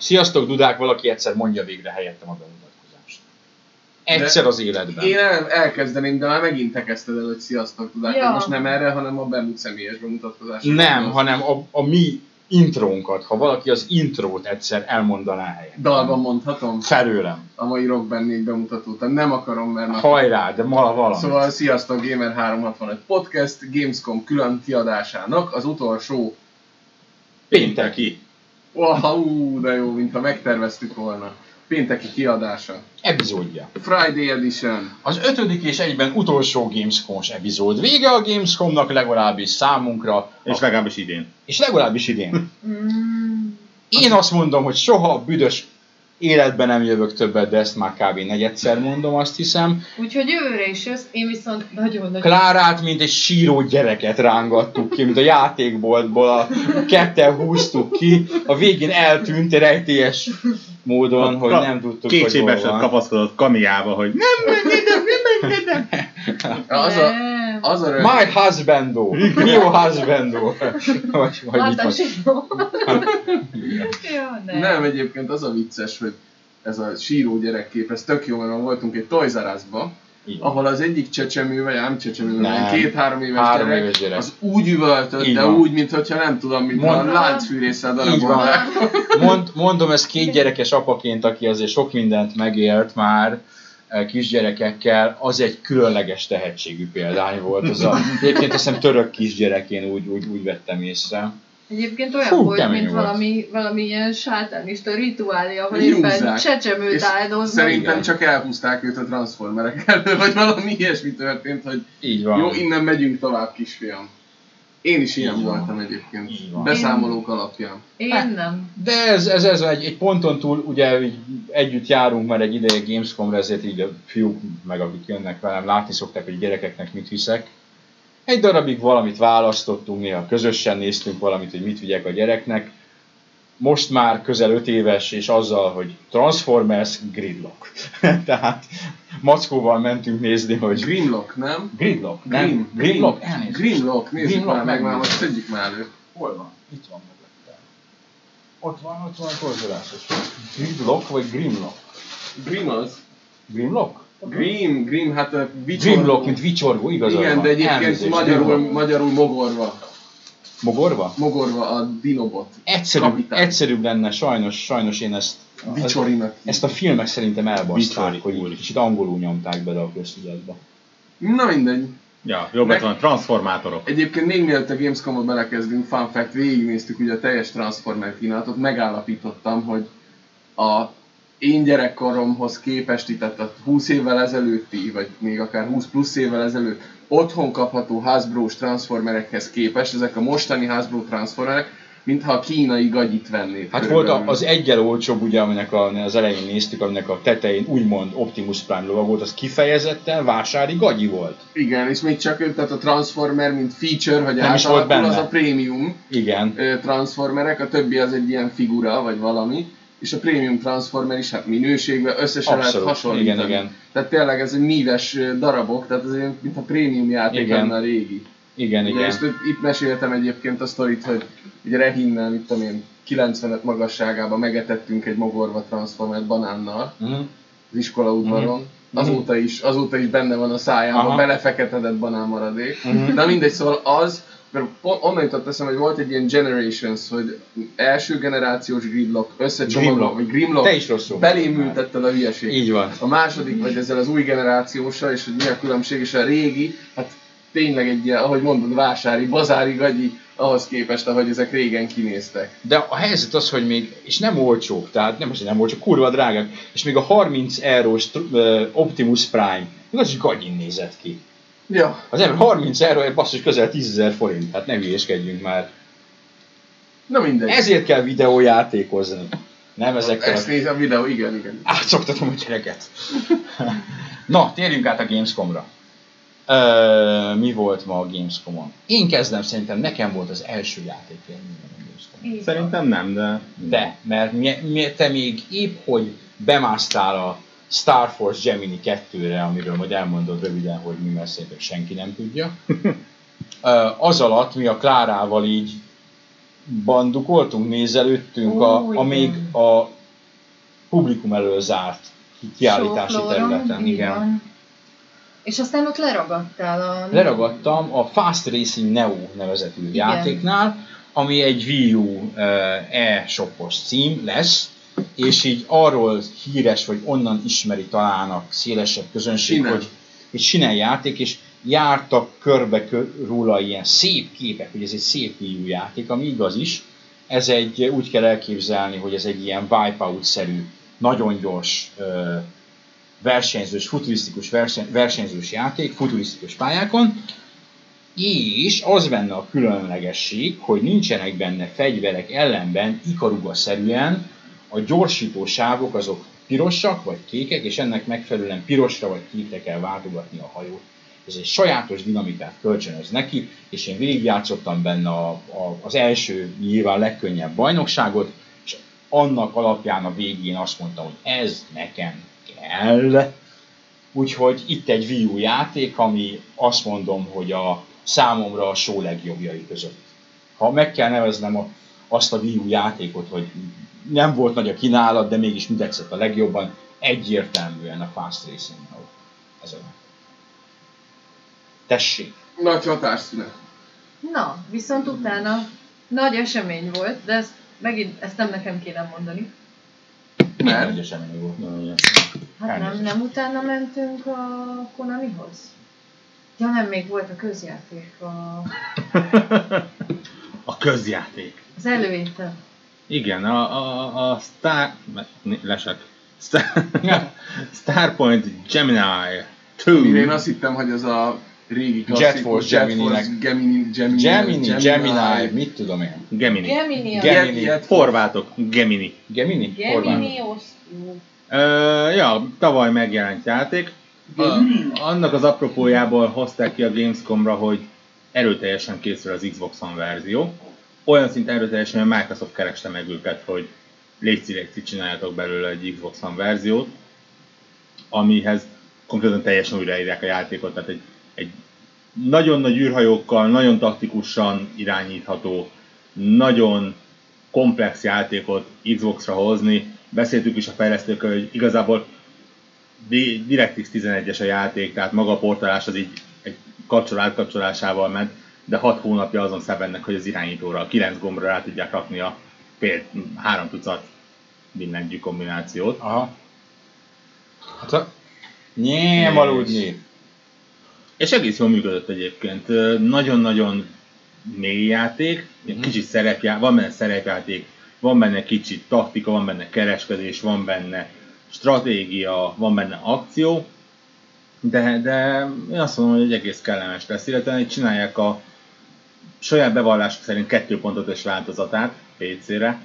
Sziasztok, Dudák, valaki egyszer mondja végre helyettem a bemutatkozást. Egyszer az életben. Én el, elkezdeném, de már megint te kezdted el, hogy sziasztok, tudák, Ja. most nem erre, hanem a Bermud személyes bemutatkozásra. Nem, gondolsz. hanem a, a mi intrónkat, ha valaki az intrót egyszer elmondaná helyet. Dalban mondhatom? Felőlem. A mai Rock 4 bemutatót. Nem akarom, mert már... Hajrá, de ma valami. Szóval sziasztok, Gamer 365 Podcast, Gamescom külön kiadásának az utolsó... Pénteki. Wow, de jó, mintha megterveztük volna. Pénteki kiadása. Epizódja. Friday Edition. Az ötödik és egyben utolsó Gamescom-os epizód. Vége a Gamescomnak legalábbis számunkra, És legalábbis idén. és legalábbis idén. Mm. Én azt mondom, hogy soha büdös életben nem jövök többet, de ezt már kb. negyedszer mondom, azt hiszem. Úgyhogy jövőre is jössz, én viszont nagyon-nagyon... Klárát, mint egy síró gyereket rángattuk ki, mint a játékboltból, a ketten húztuk ki, a végén eltűnt rejtélyes módon, hogy nem tudtuk, hogy hol van. kapaszkodott kamiába, hogy nem engedem, nem engedem. Az a, Nem. az a rövid, My husbando, mio husbando. Vagy, vagy mit mond- Hatásító. Jó, nem. Nem, egyébként az a vicces, hogy ez a síró gyerekkép, ez tök jó, mert voltunk egy Toys van. ahol az egyik csecsemő, vagy nem csecsemő, Nem. két-három éves, Három gyerek, éves gyerek. az úgy üvöltött, Így de úgy, mintha nem tudom, mint a Mond- láncfűrészsel Így van. darabolnák. Mond, mondom ezt két gyerekes apaként, aki azért sok mindent megélt már kisgyerekekkel, az egy különleges tehetségű példány volt. Az a, egyébként azt hiszem török kisgyerek, én úgy, úgy, úgy vettem észre. Egyébként olyan Fú, volt, mint volt. valami, valami ilyen sátánista rituálé, ahol éppen csecsemőt áldoznak. Szerintem Igen. csak elhúzták őt a transformerek elől, vagy valami ilyesmi történt, hogy Így van. jó, innen megyünk tovább, kisfiam. Én is ilyen voltam egyébként, Így van. beszámolók alapján. Én nem. De ez, ez, ez egy, egy ponton túl, ugye így együtt járunk már egy ideje Gamescomra, ezért így a fiúk, meg akik jönnek velem, látni szokták, hogy gyerekeknek mit viszek. Egy darabig valamit választottunk, néha közösen néztünk valamit, hogy mit vigyek a gyereknek. Most már közel 5 éves, és azzal, hogy Transformers Gridlock. Tehát mackóval mentünk nézni, hogy Grimlock, nem? Gridlock, nem? Gridlock, Grim, elnézést. Grimlock, nézzük Grimlock, már meg, már most szedjük már elő. Hol van? Itt van mögöttem. Ott van, ott van a torzolásos. Gridlock vagy Grimlock? Grim az. Grimlock? Grim, Grim, hát a vicsorgó. Grimlock, mint vicsorgó, igazad Igen, van. de egyébként Elnézést, magyarul, Grimlock. magyarul mogorva. Mogorva? Mogorva a dinobot. Egyszerűbb, Kapitány. egyszerűbb lenne, sajnos, sajnos én ezt, Vicsorinak. ezt a filmek szerintem elbaszták, Vicsori, hogy kicsit angolul nyomták bele a köztudatba. Na mindegy. Ja, jobb lett van, transformátorok. Egyébként még mielőtt a Gamescom-ot belekezdünk, fun fact, végignéztük ugye a teljes Transformer kínálatot, megállapítottam, hogy a én gyerekkoromhoz képest itt tehát a 20 évvel ezelőtti, vagy még akár 20 plusz évvel ezelőtt otthon kapható Hasbro-s transformerekhez képest, ezek a mostani Hasbro transformerek, mintha a kínai gagyit vennék. Hát volt körülbelül. a, az egyel olcsóbb, ugye, aminek a, az elején néztük, aminek a tetején úgymond Optimus Prime lova volt, az kifejezetten vásári gagyi volt. Igen, és még csak tehát a Transformer, mint feature, hogy Nem is volt átalakul, az benne. a prémium Igen. Transformerek, a többi az egy ilyen figura, vagy valami, és a Premium Transformer is hát minőségben összesen lehet Abszolút. hasonlítani. Igen, igen. Tehát tényleg ez egy míves darabok, tehát ez egy, mint a prémium játék Igen. lenne a régi. Igen, Ugye, igen. és itt- itt meséltem egyébként a sztorit, hogy ugye Rehinnel, mit tudom én, 95 magasságában megetettünk egy mogorva Transformert banánnal Mhm. az iskola udvaron. Mhm. Azóta is, azóta is benne van a szájában, Aha. belefeketedett banán maradék. Mhm. De mindegy, szóval az, mert onnan jutott eszem, hogy volt egy ilyen Generations, hogy első generációs Gridlock összecsomagolva, vagy Grimlock, Te is rosszul. belém ültetted a hülyeség. Így van. A második, vagy ezzel az új generációssal, és hogy mi a különbség, és a régi, hát tényleg egy ilyen, ahogy mondod, vásári, bazári gagyi, ahhoz képest, ahogy ezek régen kinéztek. De a helyzet az, hogy még, és nem olcsók, tehát nem az, hogy nem olcsók, kurva drágák, és még a 30 eurós Optimus Prime, még az is gagyin nézett ki. Ja, Az ember 30 euróért basszus közel 10 ezer forint, hát ne hülyéskedjünk már. na mindegy. Ezért kell videójátékozni. Nem ezekkel Ezt a... nézem videó, igen, igen. Átszoktatom a gyereket. Na, térjünk át a Gamescomra. Ö, mi volt ma a Gamescomon? Én kezdem, szerintem nekem volt az első játékélményem a Gamescomon. Szerintem nem, de... De, mert mi, mi, te még épp, hogy bemásztál a Star Force Gemini 2-re, amiről majd elmondod röviden, hogy mi, mert szerintem senki nem tudja. Az alatt mi a Klárával így bandukoltunk, nézelődtünk, Ó, a, igen. amíg a publikum elől zárt kiállítási Showflooron, területen. Igen. van. És aztán ott leragadtál a... Leragadtam a Fast Racing Neo nevezetű Igen. játéknál, ami egy Wii U e-shopos cím lesz, és így arról híres, vagy onnan ismeri talán a szélesebb közönség, Sinen. hogy egy sinen játék, és jártak körbe kör, róla ilyen szép képek, hogy ez egy szép U játék, ami igaz is. Ez egy, úgy kell elképzelni, hogy ez egy ilyen Wipeout-szerű, nagyon gyors versenyzős, futurisztikus verseny, versenyzős játék, futurisztikus pályákon, és az benne a különlegesség, hogy nincsenek benne fegyverek ellenben ikaruga-szerűen a gyorsító sávok azok pirosak vagy kékek, és ennek megfelelően pirosra vagy kékre kell váltogatni a hajót. Ez egy sajátos dinamikát kölcsönöz neki, és én végigjátszottam benne a, a, az első nyilván legkönnyebb bajnokságot, és annak alapján a végén azt mondtam, hogy ez nekem kell. Úgyhogy itt egy Wii U játék, ami azt mondom, hogy a számomra a show legjobbjai között. Ha meg kell neveznem a, azt a Wii U játékot, hogy nem volt nagy a kínálat, de mégis mi tetszett a legjobban, egyértelműen a Fast Racing Mode. Ez a Tessék! Nagy hatásszünet. Na, viszont utána nagy esemény volt, de ezt megint ezt nem nekem kéne mondani. Mert? Nagy esemény volt. Hát nem, nem utána mentünk a Konamihoz? Ja nem, még volt a közjáték, a, A közjáték. az előétel. Igen, a, a, a Star... Lesek. Star, Starpoint Gemini 2. Én azt hittem, hogy az a régi Jet klasszikus Force Gemini-nek. Gemini, Gemini, Gemini, Gemini, mit tudom én? Gemini. Gemini, Gemini. Jet- Jet- Horvátok, Gemini. Gemini? Gemini. Ö, ja, tavaly megjelent játék. A, annak az apropójából hozták ki a Gamescomra, hogy erőteljesen készül az Xbox One verzió. Olyan szinten erőteljesen, hogy Microsoft kereste meg őket, hogy légy légy csináljatok belőle egy Xbox One verziót, amihez konkrétan teljesen újraírják a játékot, tehát egy, egy nagyon nagy űrhajókkal, nagyon taktikusan irányítható, nagyon komplex játékot Xbox-ra hozni. Beszéltük is a fejlesztőkkel, hogy igazából Di- DirectX 11-es a játék, tehát maga a portálás az így egy kapcsoló átkapcsolásával ment, de 6 hónapja azon szenvednek, hogy az irányítóra, a 9 gombra rá tudják rakni a fél, három tucat billentyű kombinációt. Aha. Hát a... Nyém aludni. És egész jól működött egyébként. Nagyon-nagyon mély játék, Mhm. kicsit szerepjá, van benne szerepjáték, van benne kicsit taktika, van benne kereskedés, van benne stratégia, van benne akció, de, de én azt mondom, hogy egy egész kellemes lesz, illetve csinálják a saját bevallásuk szerint 2.5-ös változatát PC-re,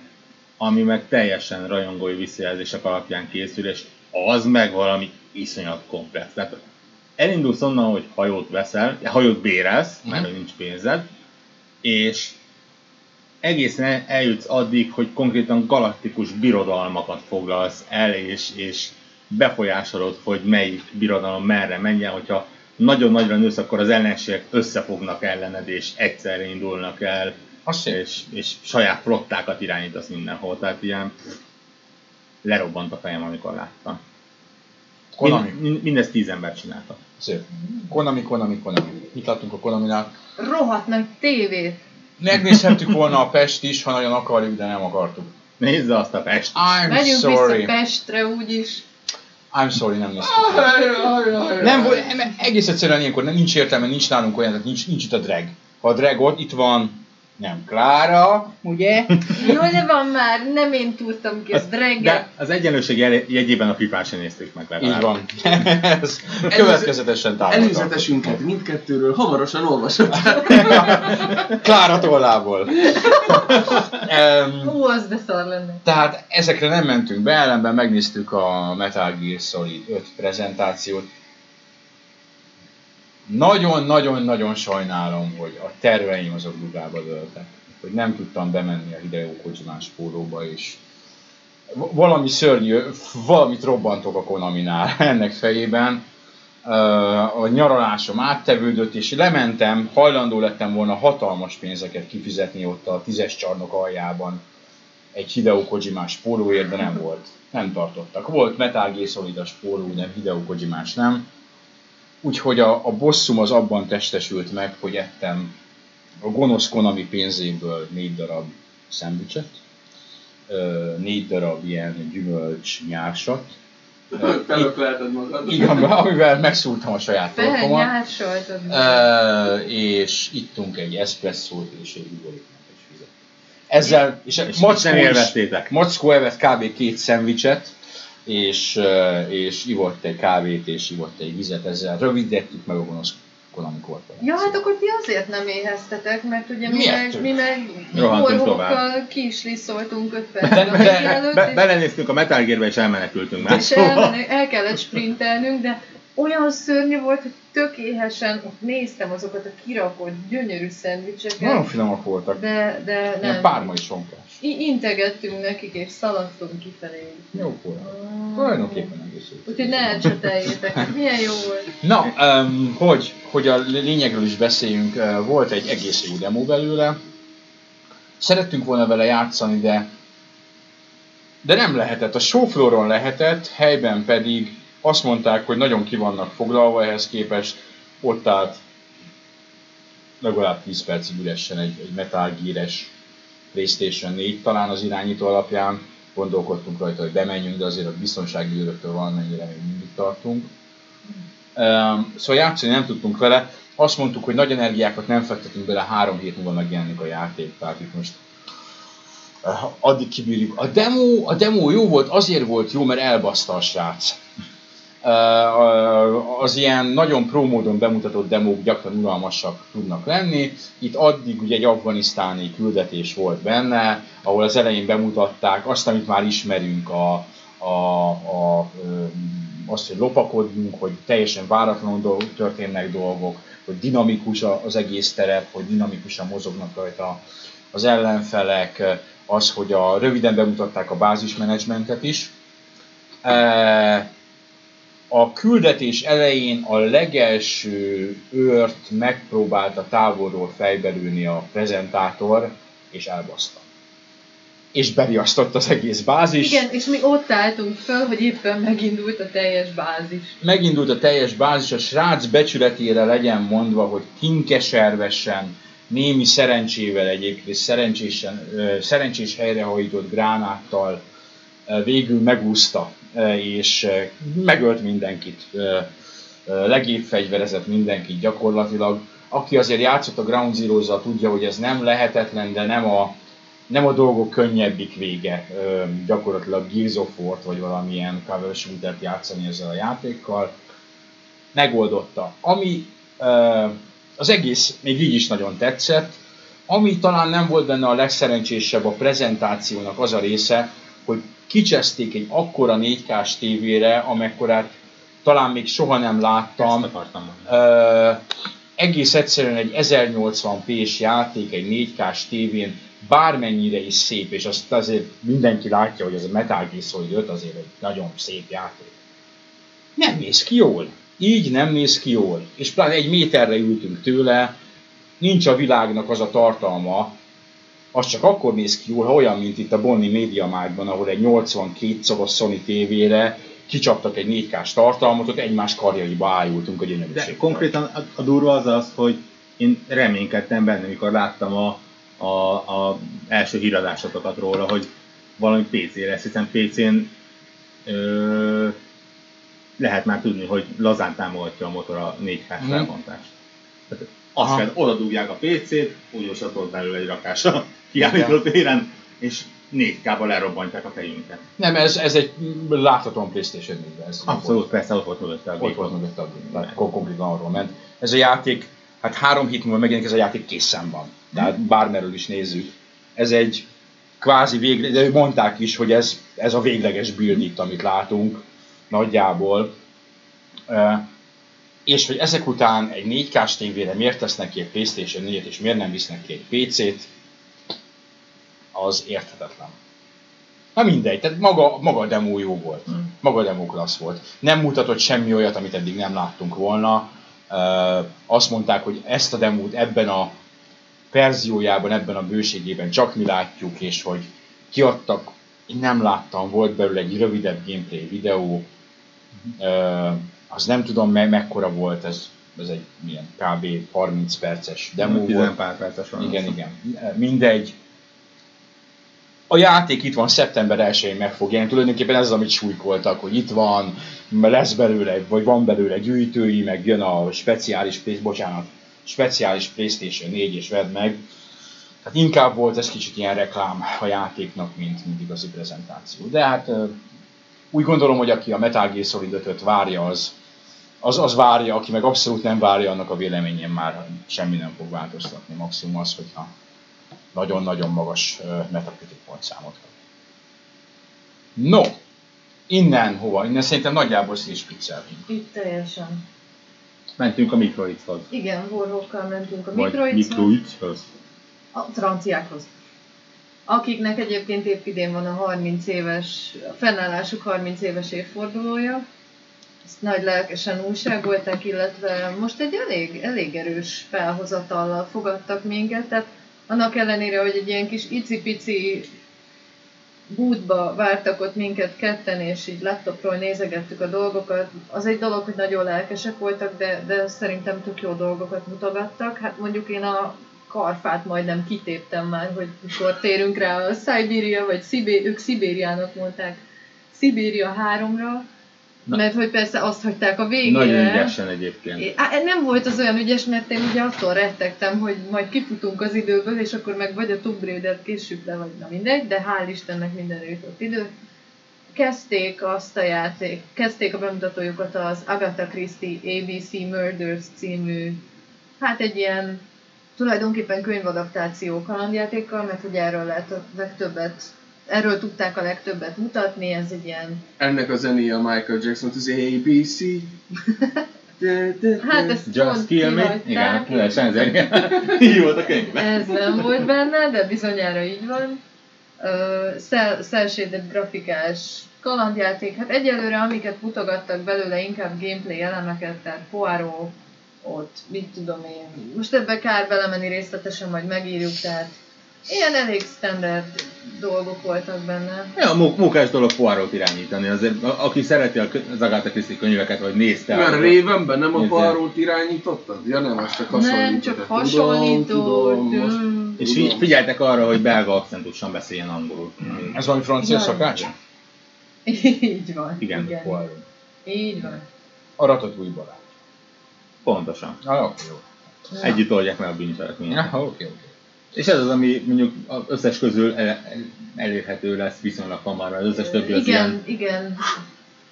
ami meg teljesen rajongói visszajelzések alapján készül, és az meg valami iszonyat komplex. Tehát elindulsz onnan, hogy hajót veszel, hajót bérelsz, mert Mhm. hogy nincs pénzed, és egészen el- eljutsz addig, hogy konkrétan galaktikus birodalmakat foglalsz el, és, és befolyásolod, hogy melyik birodalom merre menjen, hogyha nagyon nagyra nősz, akkor az ellenségek összefognak ellened, és egyszerre indulnak el, és, és saját flottákat irányítasz mindenhol. Tehát ilyen lerobbant a fejem, amikor láttam. Konami. Mind, mind, mindezt tíz ember csinálta. Szép. Konami, Konami, Konami. Mit láttunk a Konaminál? Rohadt nagy tévét. Megnézhettük volna a Pest is, ha nagyon akarjuk, de nem akartuk. Nézze azt a Pest. I'm Megyünk sorry. vissza Pestre úgyis. I'm sorry, nem néztük. meg. Nem volt, egész egyszerűen ilyenkor nincs értelme, nincs nálunk olyan, tehát nincs, nincs itt a drag. Ha a drag ott, itt van, nem Klára, ugye? Jó, de van már, nem én túrtam ki Az- dreget. De az egyenlőség jegyében a fifát sem nézték meg legalább. Így van. Ez következetesen támogatom. Előzetesünket mindkettőről hamarosan olvasott. Klára tollából. Hú, az de szar lenne. Tehát ezekre nem mentünk be, ellenben megnéztük a Metal Gear Solid 5 prezentációt. Nagyon-nagyon-nagyon sajnálom, hogy a terveim azok dugába dőltek. Hogy nem tudtam bemenni a Hideo Kojimás pólóba, és valami szörnyű, valamit robbantok a Konaminál ennek fejében. a nyaralásom áttevődött, és lementem, hajlandó lettem volna hatalmas pénzeket kifizetni ott a tízes csarnok aljában egy Hideo Kojimás pólóért, de nem volt. Nem tartottak. Volt Metal Gear Solid-as póló, de Hideo Kojimás nem. Úgyhogy a, a bosszum az abban testesült meg, hogy ettem a gonosz Konami pénzéből négy darab szendvicset, négy darab ilyen gyümölcs nyársat, Felöklelted magad. Igen, amivel megszúrtam a saját torkomat. És ittunk egy eszpresszót és egy vizet. Ezzel, és, És Mackó, nem is, élveztétek. Mackó evett kb. két szendvicset, és, és ivott egy kávét, és ivott egy vizet, ezzel rövidettük meg a gonosz Konami. Ja, hát akkor ti azért nem éheztetek, mert ugye mi Miért? meg, mi meg orvokkal ki is liszoltunk 5 Be, be, be, és- belenéztünk a Metal Gearbe és elmenekültünk már. és el, el kellett sprintelnünk, de olyan szörnyű volt, hogy tök éhesen ott néztem azokat a kirakott gyönyörű szendvicseket, Nagyon finomak voltak. de, de Ilyen nem. párma is sonkás. I- integettünk nekik, és szaladtunk kifelé. Jó voltak. Tulajdonképpen egész jó. Úgyhogy ne elcseteljétek. Milyen jó volt. Na, um, hogy, hogy a lényegről is beszéljünk, uh, volt egy egész jó demo belőle. Szerettünk volna vele játszani, de de nem lehetett. A showflooron lehetett, helyben pedig azt mondták, hogy nagyon ki vannak foglalva ehhez képest. Ott állt legalább 10 percig üresen egy, egy Metal Gear-es PlayStation 4 talán az irányító alapján. Gondolkodtunk rajta, hogy bemenjünk, de azért a biztonsági őröktől valamennyire még mindig tartunk. Um, szóval játszani nem tudtunk vele. Azt mondtuk, hogy nagy energiákat nem fektetünk bele, három hét múlva megjelenik a játék. Tehát itt most uh, addig kibírjuk. A demo, a demo jó volt, azért volt jó, mert elbaszta a srác. Az ilyen nagyon pro módon bemutatott demók gyakran unalmasak tudnak lenni. Itt addig ugye egy afganisztáni küldetés volt benne, ahol az elején bemutatták azt, amit már ismerünk, a, a, a, azt, hogy lopakodjunk, hogy teljesen váratlanul dolgok, történnek dolgok, hogy dinamikus az egész terep, hogy dinamikusan mozognak rajta az ellenfelek, az, hogy a, röviden bemutatták a bázismenedzsmentet is. A küldetés elején a legelső őrt megpróbálta távolról fejbelülni a prezentátor, és elbaszta. És beriasztott az egész bázis. Igen, és mi ott álltunk föl, hogy éppen megindult a teljes bázis. megindult a teljes bázis, a srác becsületére legyen mondva, hogy kinkeservesen, némi szerencsével egyébként, szerencsésen, szerencsés helyrehajított gránáttal végül megúszta, és megölt mindenkit, legépfegyverezett mindenkit gyakorlatilag. Aki azért játszott a Ground zero tudja, hogy ez nem lehetetlen, de nem a, nem a dolgok könnyebbik vége gyakorlatilag Gears of War-t vagy valamilyen cover shooter játszani ezzel a játékkal. Megoldotta. Ami az egész még így is nagyon tetszett. Ami talán nem volt benne a legszerencsésebb a prezentációnak az a része, hogy kicseszték egy akkora 4K-s tévére, amekkorát talán még soha nem láttam. Ezt akartam mondani. Ö, egész egyszerűen egy 1080p-s játék egy 4K-s tévén bármennyire is szép, és azt azért mindenki látja, hogy ez a Metal Gear Solid 5 azért egy nagyon szép játék. Nem néz ki jól. Így nem néz ki jól. És pláne egy méterre ültünk tőle, nincs a világnak az a tartalma, az csak akkor néz ki jól, ha olyan, mint itt a Bonni Media Marktban, ahol egy 82 szoros Sony tévére kicsaptak egy 4K-s tartalmat, ott egymás karjaiba ájultunk a gyönyörűség. De konkrétan a, a durva az az, hogy én reménykedtem benne, mikor láttam a, a, a első híradásokat róla, hogy valami PC lesz, hiszen PC-n ö, lehet már tudni, hogy lazán támogatja a motor a 4K-s Mhm. felbontást. Tehát azt kell, oda dugják a PC-t, úgy osatolt belőle egy rakás a kiállító téren, és 4K-ba lerobbantják a fejünket. Nem, ez, ez egy láthatóan PlayStation 4 ez Abszolút, persze ott volt mögötte a Ott gép. volt mögött a gép, tehát kon- konkrétan arról ment. Ez a játék, hát három hét múlva megjelenik, ez a játék készen van. Tehát bármerről is nézzük. Ez egy kvázi végre, de mondták is, hogy ez, ez a végleges build itt, amit látunk nagyjából. És hogy ezek után egy 4K-s tévére miért tesznek ki egy Playstation 4-et, és miért nem visznek ki egy PC-t, az érthetetlen. Na mindegy, tehát maga, maga a demo jó volt. maga a demo klassz volt. Nem mutatott semmi olyat, amit eddig nem láttunk volna. Uh, azt mondták, hogy ezt a demót ebben a verziójában, ebben a bőségében csak mi látjuk, és hogy kiadtak, én nem láttam, volt belőle egy rövidebb gameplay videó, uh, az nem tudom me- mekkora volt, ez, ez egy milyen kb. 30 perces demo volt. pár perces van. Igen, igen. Mindegy. A játék itt van, szeptember 1-én meg fog jelenni. Tulajdonképpen ez az, amit súlykoltak, hogy itt van, lesz belőle, vagy van belőle gyűjtői, meg jön a speciális, Play- bocsánat, speciális Playstation 4 és vedd meg. Tehát inkább volt ez kicsit ilyen reklám a játéknak, mint, mint igazi prezentáció. De hát úgy gondolom, hogy aki a Metal Gear Solid 5 várja, az, az, az várja, aki meg abszolút nem várja, annak a véleményén már semmi nem fog változtatni. Maximum az, hogyha nagyon-nagyon magas ö, Metacritic pontszámot kap. No, innen hova? Innen szerintem nagyjából szétspicceltünk. Itt teljesen. Mentünk a Microidshoz. Igen, Warhawkkal mentünk a. Microidshoz. A franciákhoz. Akiknek egyébként épp idén van a 30 éves, a fennállásuk 30 éves évfordulója. Ezt nagy lelkesen újságolták, illetve most egy elég, elég erős felhozatallal fogadtak minket, tehát annak ellenére, hogy egy ilyen kis icipici bútba vártak ott minket ketten, és így laptopról nézegettük a dolgokat. Az egy dolog, hogy nagyon lelkesek voltak, de, de szerintem tök jó dolgokat mutogattak. Hát mondjuk én a karfát majdnem kitéptem már, hogy mikor térünk rá a Szibéria, vagy Szibé, ők Szibériának mondták, Szibéria 3-ra, Na. mert hogy persze azt hagyták a végére. Nagyon ügyesen egyébként. É, á, nem volt az olyan ügyes, mert én ugye attól rettegtem, hogy majd kifutunk az időből, és akkor meg vagy a Tomb Raider később le, vagy na mindegy, de hál' Istennek mindenre jutott idő. Kezdték azt a játék, kezdték a bemutatójukat az Agatha Christie ABC Murders című, hát egy ilyen tulajdonképpen könyvadaptáció kalandjátékkal, mert ugye erről lehet a legtöbbet, erről tudták a legtöbbet mutatni, ez egy ilyen Ennek a zenéje a Michael Jackson, az ABC. Hát ezt Just kill me? Igen, különösen zene. Így volt a könyvben. Ez nem volt benne, de bizonyára így van. Uh, grafikás kalandjáték. Hát egyelőre amiket mutogattak belőle, inkább gameplay elemeket, tehát Poirot, ott, mit tudom én. Most ebbe kár belemenni részletesen, majd megírjuk, tehát ilyen elég standard dolgok voltak benne. Ja, mú- munkás dolog Poirot irányítani. Azért, a- aki szereti a az Agatha Christie könyveket, vagy nézte. Mert Ravenben nem a. Poirot irányítottad? Ja nem, azt csak hasonlítottad. Nem, csak Tudom, hasonlított. tudom, most- mm. És fi- figyeltek arra, hogy belga akcentusan beszéljen angolul. Ez valami francia szakács? Így van. Igen, igen. Poirot. Így van. A ratatúj barát. Pontosan. Ah, oké, jó. Együtt oldják meg a bűncselekményeket. Ja, oké, oké. És ez az, ami mondjuk az összes közül el- elérhető lesz viszonylag hamar, az összes többi az igen, ilyen igen.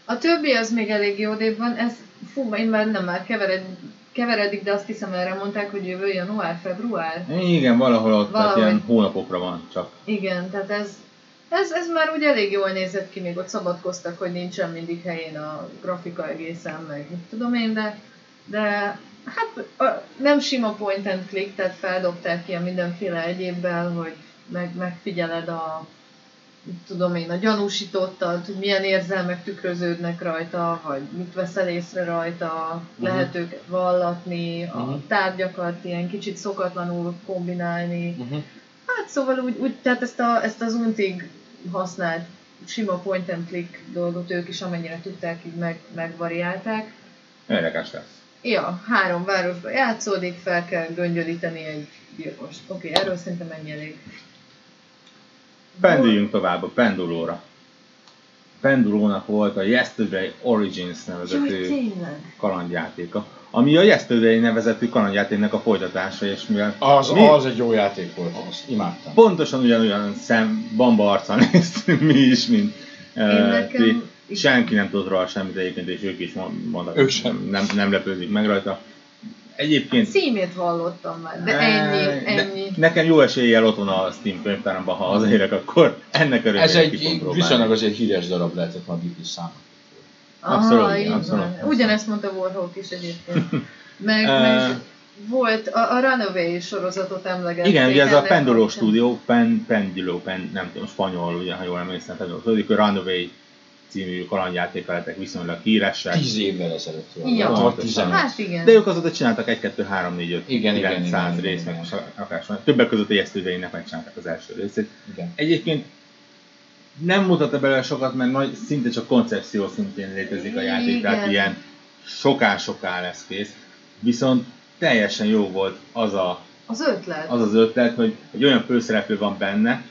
A többi az még elég jó odébb van, ez, fú, én már nem már kevered, keveredik, de azt hiszem erre mondták, hogy jövő január, február. Igen, valahol ott, tehát Valahogy. ilyen hónapokra van csak. Igen, tehát ez, ez, ez már úgy elég jól nézett ki, még ott szabadkoztak, hogy nincsen mindig helyén a grafika egészen, meg mit tudom én, de, de hát a, nem sima point and click, tehát feldobták ilyen mindenféle egyébbel, hogy meg, megfigyeled a tudom én, a gyanúsítottat, hogy milyen érzelmek tükröződnek rajta, vagy mit veszel észre rajta, lehet őket vallatni, a Mhm. tárgyakat ilyen kicsit szokatlanul kombinálni. Uh-huh. Hát szóval úgy, úgy tehát ezt, a, ezt az untig használt sima point and click dolgot ők is amennyire tudták, így meg, megvariálták. Érdekes lesz. Ja, három városban játszódik, fel kell göngyölíteni egy gyilkost. Oké, okay, erről szerintem ennyi elég. Pendüljünk tovább a Pendulóra. Pendulónak volt a Yesterday Origins Jaj, nevezetű tényleg? kalandjátéka, ami a Yesterday nevezetű kalandjátéknak a folytatása, és mivel Az, mi az egy jó játék volt, azt imádtam. pontosan ugyanolyan szem, bamba arccal néztünk mi is, mint Én uh, nekem- ti. Senki nem tudott róla semmit egyébként, és ők is mond- mondtak, Ők sem. Nem, nem lepődik meg rajta. Egyébként Címét hallottam már, de ennyi, Ne- ennyi. nekem jó eséllyel ott van a Steam könyvtáramban, ha hazérek, akkor ennek örömére Ez egy viszonylag azért híres darab lehetett ma Beatles számot. Abszolút, Ah, így abszolút, abszolút. Ugyanezt mondta Warhawk is egyébként. Meg, meg volt a, a Runaway sorozatot emlegették. Igen, ugye ez a kapcsán. stúdió, Pen, Penduló, Pen, nem tudom, spanyol, ugye, ha jól emlékszem, Penduló stúdió, a Runaway című kalandjáték lettek viszonylag híresek. 10 évvel ezelőtt. Ja. Vagy Pontosan. 15. Hát igen. De ők azóta csináltak 1, 2, 3, 4, 5, Igen, igen, 900 igen, igen, meg igen. akár van. Többek között ijesztődeinek megcsinálták az első részét. Igen. Egyébként nem mutatta belőle sokat, mert nagy, szinte csak koncepció szintén létezik a játék, tehát Igen. ilyen soká-soká lesz kész. Viszont teljesen jó volt az a, Az ötlet. az, az ötlet, hogy egy olyan főszereplő van benne,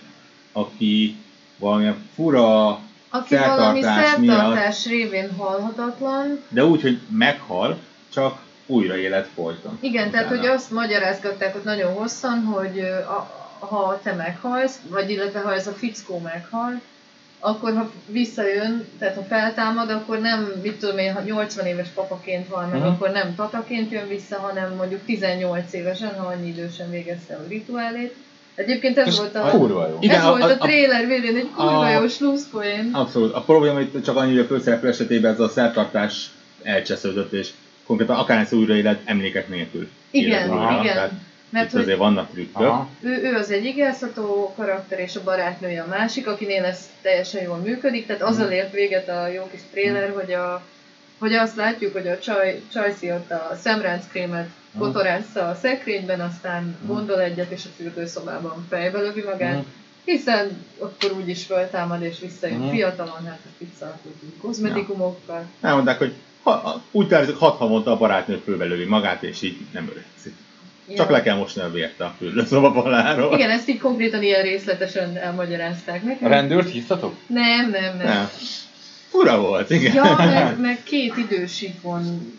aki valamilyen fura Aki valami szertartás révén halhatatlan. de úgy, hogy meghal, csak újra élet folyton. Igen, tehát Utána. hogy azt magyarázgatták ott nagyon hosszan, hogy a, ha te meghalsz, vagy illetve ha ez a fickó meghal, akkor ha visszajön, tehát ha feltámad, akkor nem, mit tudom én, ha 80 éves papaként van meg, Mhm. akkor nem tataként jön vissza, hanem mondjuk 18 évesen, ha annyi idősen végezte a rituálét. Egyébként ez, Ez volt a, kurva jó. Igen, ez a- volt a, a- trailer végén egy kurva a- jó slusszpoén. Abszolút. A probléma itt csak annyi, hogy a főszereplő esetében ez a szertartás elcsesződött, és konkrétan akár ez újraélet emlékek nélkül. Igen, igen. Tehát Mert itt hogy azért vannak trükkök. Ő, ő az egy igazható karakter, és a barátnője a másik, akinél ez teljesen jól működik, tehát azzal ért véget a jó kis trailer, hogy, a, hogy azt látjuk, hogy a csaj, csajszi ott a szemránckrémet kotorásza a szekrényben, aztán gondol egyet, és a fürdőszobában fejbe lövi magát, Mhm. hiszen akkor úgyis föltámad és visszajön Mhm. fiatalon, hát a pizza kozmetikumokkal. Elmondták, hogy ha, úgy tervezik, hat havonta a barátnő fölbelövi magát, és így nem öregszik. Csak Ja. le kell mosni a vért a fürdőszoba faláról. Igen, ezt így konkrétan ilyen részletesen elmagyarázták A nekem. rendőrt hívtatok? Nem, nem, nem. Nem. Fura volt, igen. Ja, meg, meg két idősíkon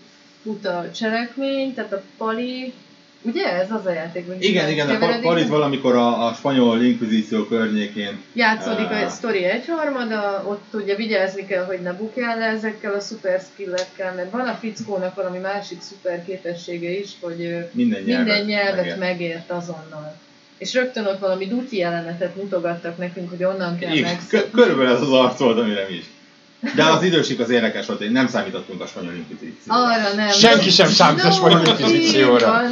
fut a cselekmény, tehát a Pali, ugye ez az a játék, Igen, igen, a Pa- Paris valamikor a, a spanyol inkvizíció környékén Játszódik a Ah. sztori egyharmada, ott ugye vigyázni kell, hogy ne bukjál le ezekkel a szuper skillekkel, mert van a fickónak valami másik szuper képessége is, hogy minden nyelvet, minden nyelvet megért. megért azonnal. És rögtön ott valami duti jelenetet mutogattak nekünk, hogy onnan kell kö- körülbelül ez az arc volt, amire mi is. De az idősik az érdekes volt, hogy nem számítottunk a spanyol inkvizícióra. Arra nem. Senki sem számít a spanyol inkvizícióra.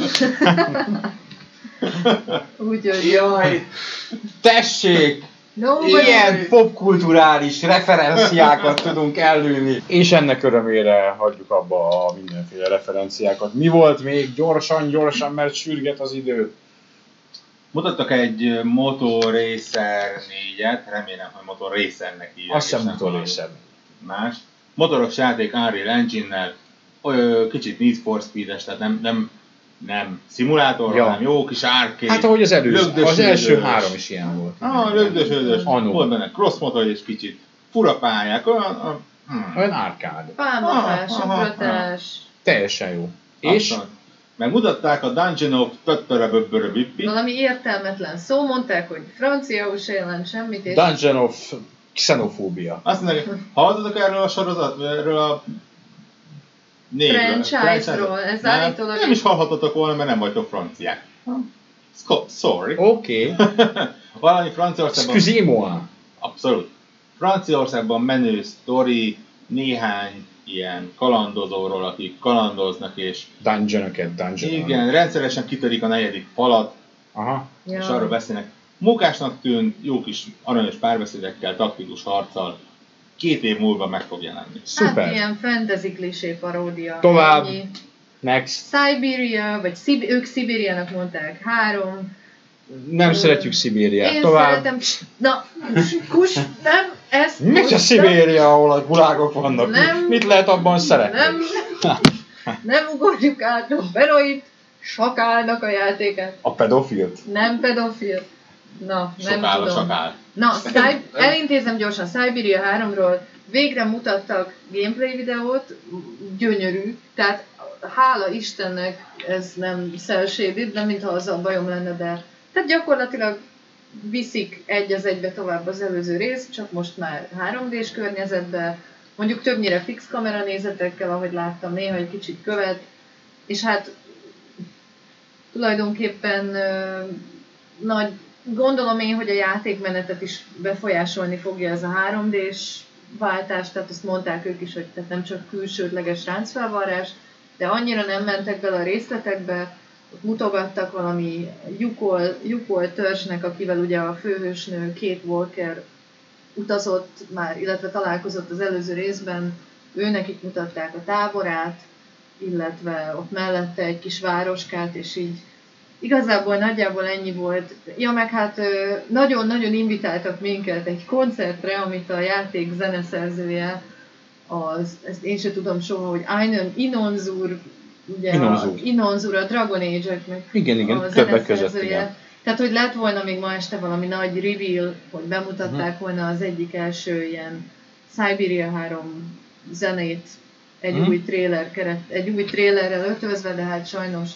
Úgyhogy Jaj, Tessék! No, Ilyen popkulturális referenciákat tudunk ellőni. És ennek örömére hagyjuk abba a mindenféle referenciákat. Mi volt még? Gyorsan, gyorsan, mert sürget az idő. Mutattak egy Motor Racer 4-et, remélem, hogy Motor Racernek hívják. Azt nem valami motorrészed. Más. Motoros játék Unreal Engine-nel, olyan kicsit Need for Speed-es, tehát nem, nem, nem szimulátor, Ja. hanem jó kis arcade. Hát ahogy az előző, lögdös, az első lögdös. három is ilyen volt. Ah, lögdös, lögdös. Volt benne cross motor és kicsit fura pályák, olyan... a- hmm. Olyan árkád. Aha, ugrotás. Teljesen jó. És Aztán Megmutatták a Dungeon of Töttöröböbböröbippi. Valami értelmetlen szó, mondták, hogy franciául se jelent semmit, és Dungeon of Xenofóbia. Azt mondják, hallottatok erről a sorozat, erről a? Franchise-ról, ez állítólag Nem is hallhatatok volna, mert nem vagytok franciák. Sco- Sorry. Oké. Valami Franciaországban... Excusez-moi. Abszolút. Franciaországban menő sztori, néhány ilyen kalandozóról, akik kalandoznak, és Dungeon-öket, dungeon igen, rendszeresen kitörik a negyedik falat, Aha. Ja. és arról beszélnek. Mókásnak tűnt, jó kis aranyos párbeszédekkel, taktikus harccal, két év múlva meg fog jelenni. Szuper. Hát ilyen fantasy klisé paródia. Tovább. Ennyi. Next. Siberia, vagy Szib- ők Szibériának mondták, három. Nem szeretjük Szibériát. Én Tovább. szeretem, na, kus, nem, ezt Mi a Szibéria, ahol a gulágok vannak? Nem. Mit lehet abban szeretni? Nem, nem ugorjuk át a Beroit, sakálnak a játékát. A pedofilt? Nem pedofil. Na, nem a tudom. sakál. Na, Sky- elintézem gyorsan, Siberia 3-ról végre mutattak gameplay videót, gyönyörű, tehát hála Istennek ez nem shaded, nem mintha azzal bajom lenne, de tehát gyakorlatilag viszik egy az egybe tovább az előző rész, csak most már 3D-s környezetben, mondjuk többnyire fix kamera nézetekkel, ahogy láttam, néha egy kicsit követ, és hát tulajdonképpen ö, nagy, gondolom én, hogy a játékmenetet is befolyásolni fogja ez a 3D-s váltás, tehát azt mondták ők is, hogy tehát nem csak külsődleges ráncfelvarrás, de annyira nem mentek bele a részletekbe, mutogattak valami Yukol, Yukol törzsnek, akivel ugye a főhősnő két Walker utazott már, illetve találkozott az előző részben, ő nekik mutatták a táborát, illetve ott mellette egy kis városkát, és így igazából nagyjából ennyi volt. Ja, meg hát nagyon-nagyon invitáltak minket egy koncertre, amit a játék zeneszerzője, az, ezt én sem tudom soha, hogy Einen Inonzur, ugye Inonzur. A, Inonzur, a Dragon Age-eknek Igen, igen, a többek között, igen. Tehát, hogy lett volna még ma este valami nagy reveal, hogy bemutatták Mhm. volna az egyik első ilyen Siberia 3 zenét egy Mhm. új trailer keret, egy új trailerrel ötvözve, de hát sajnos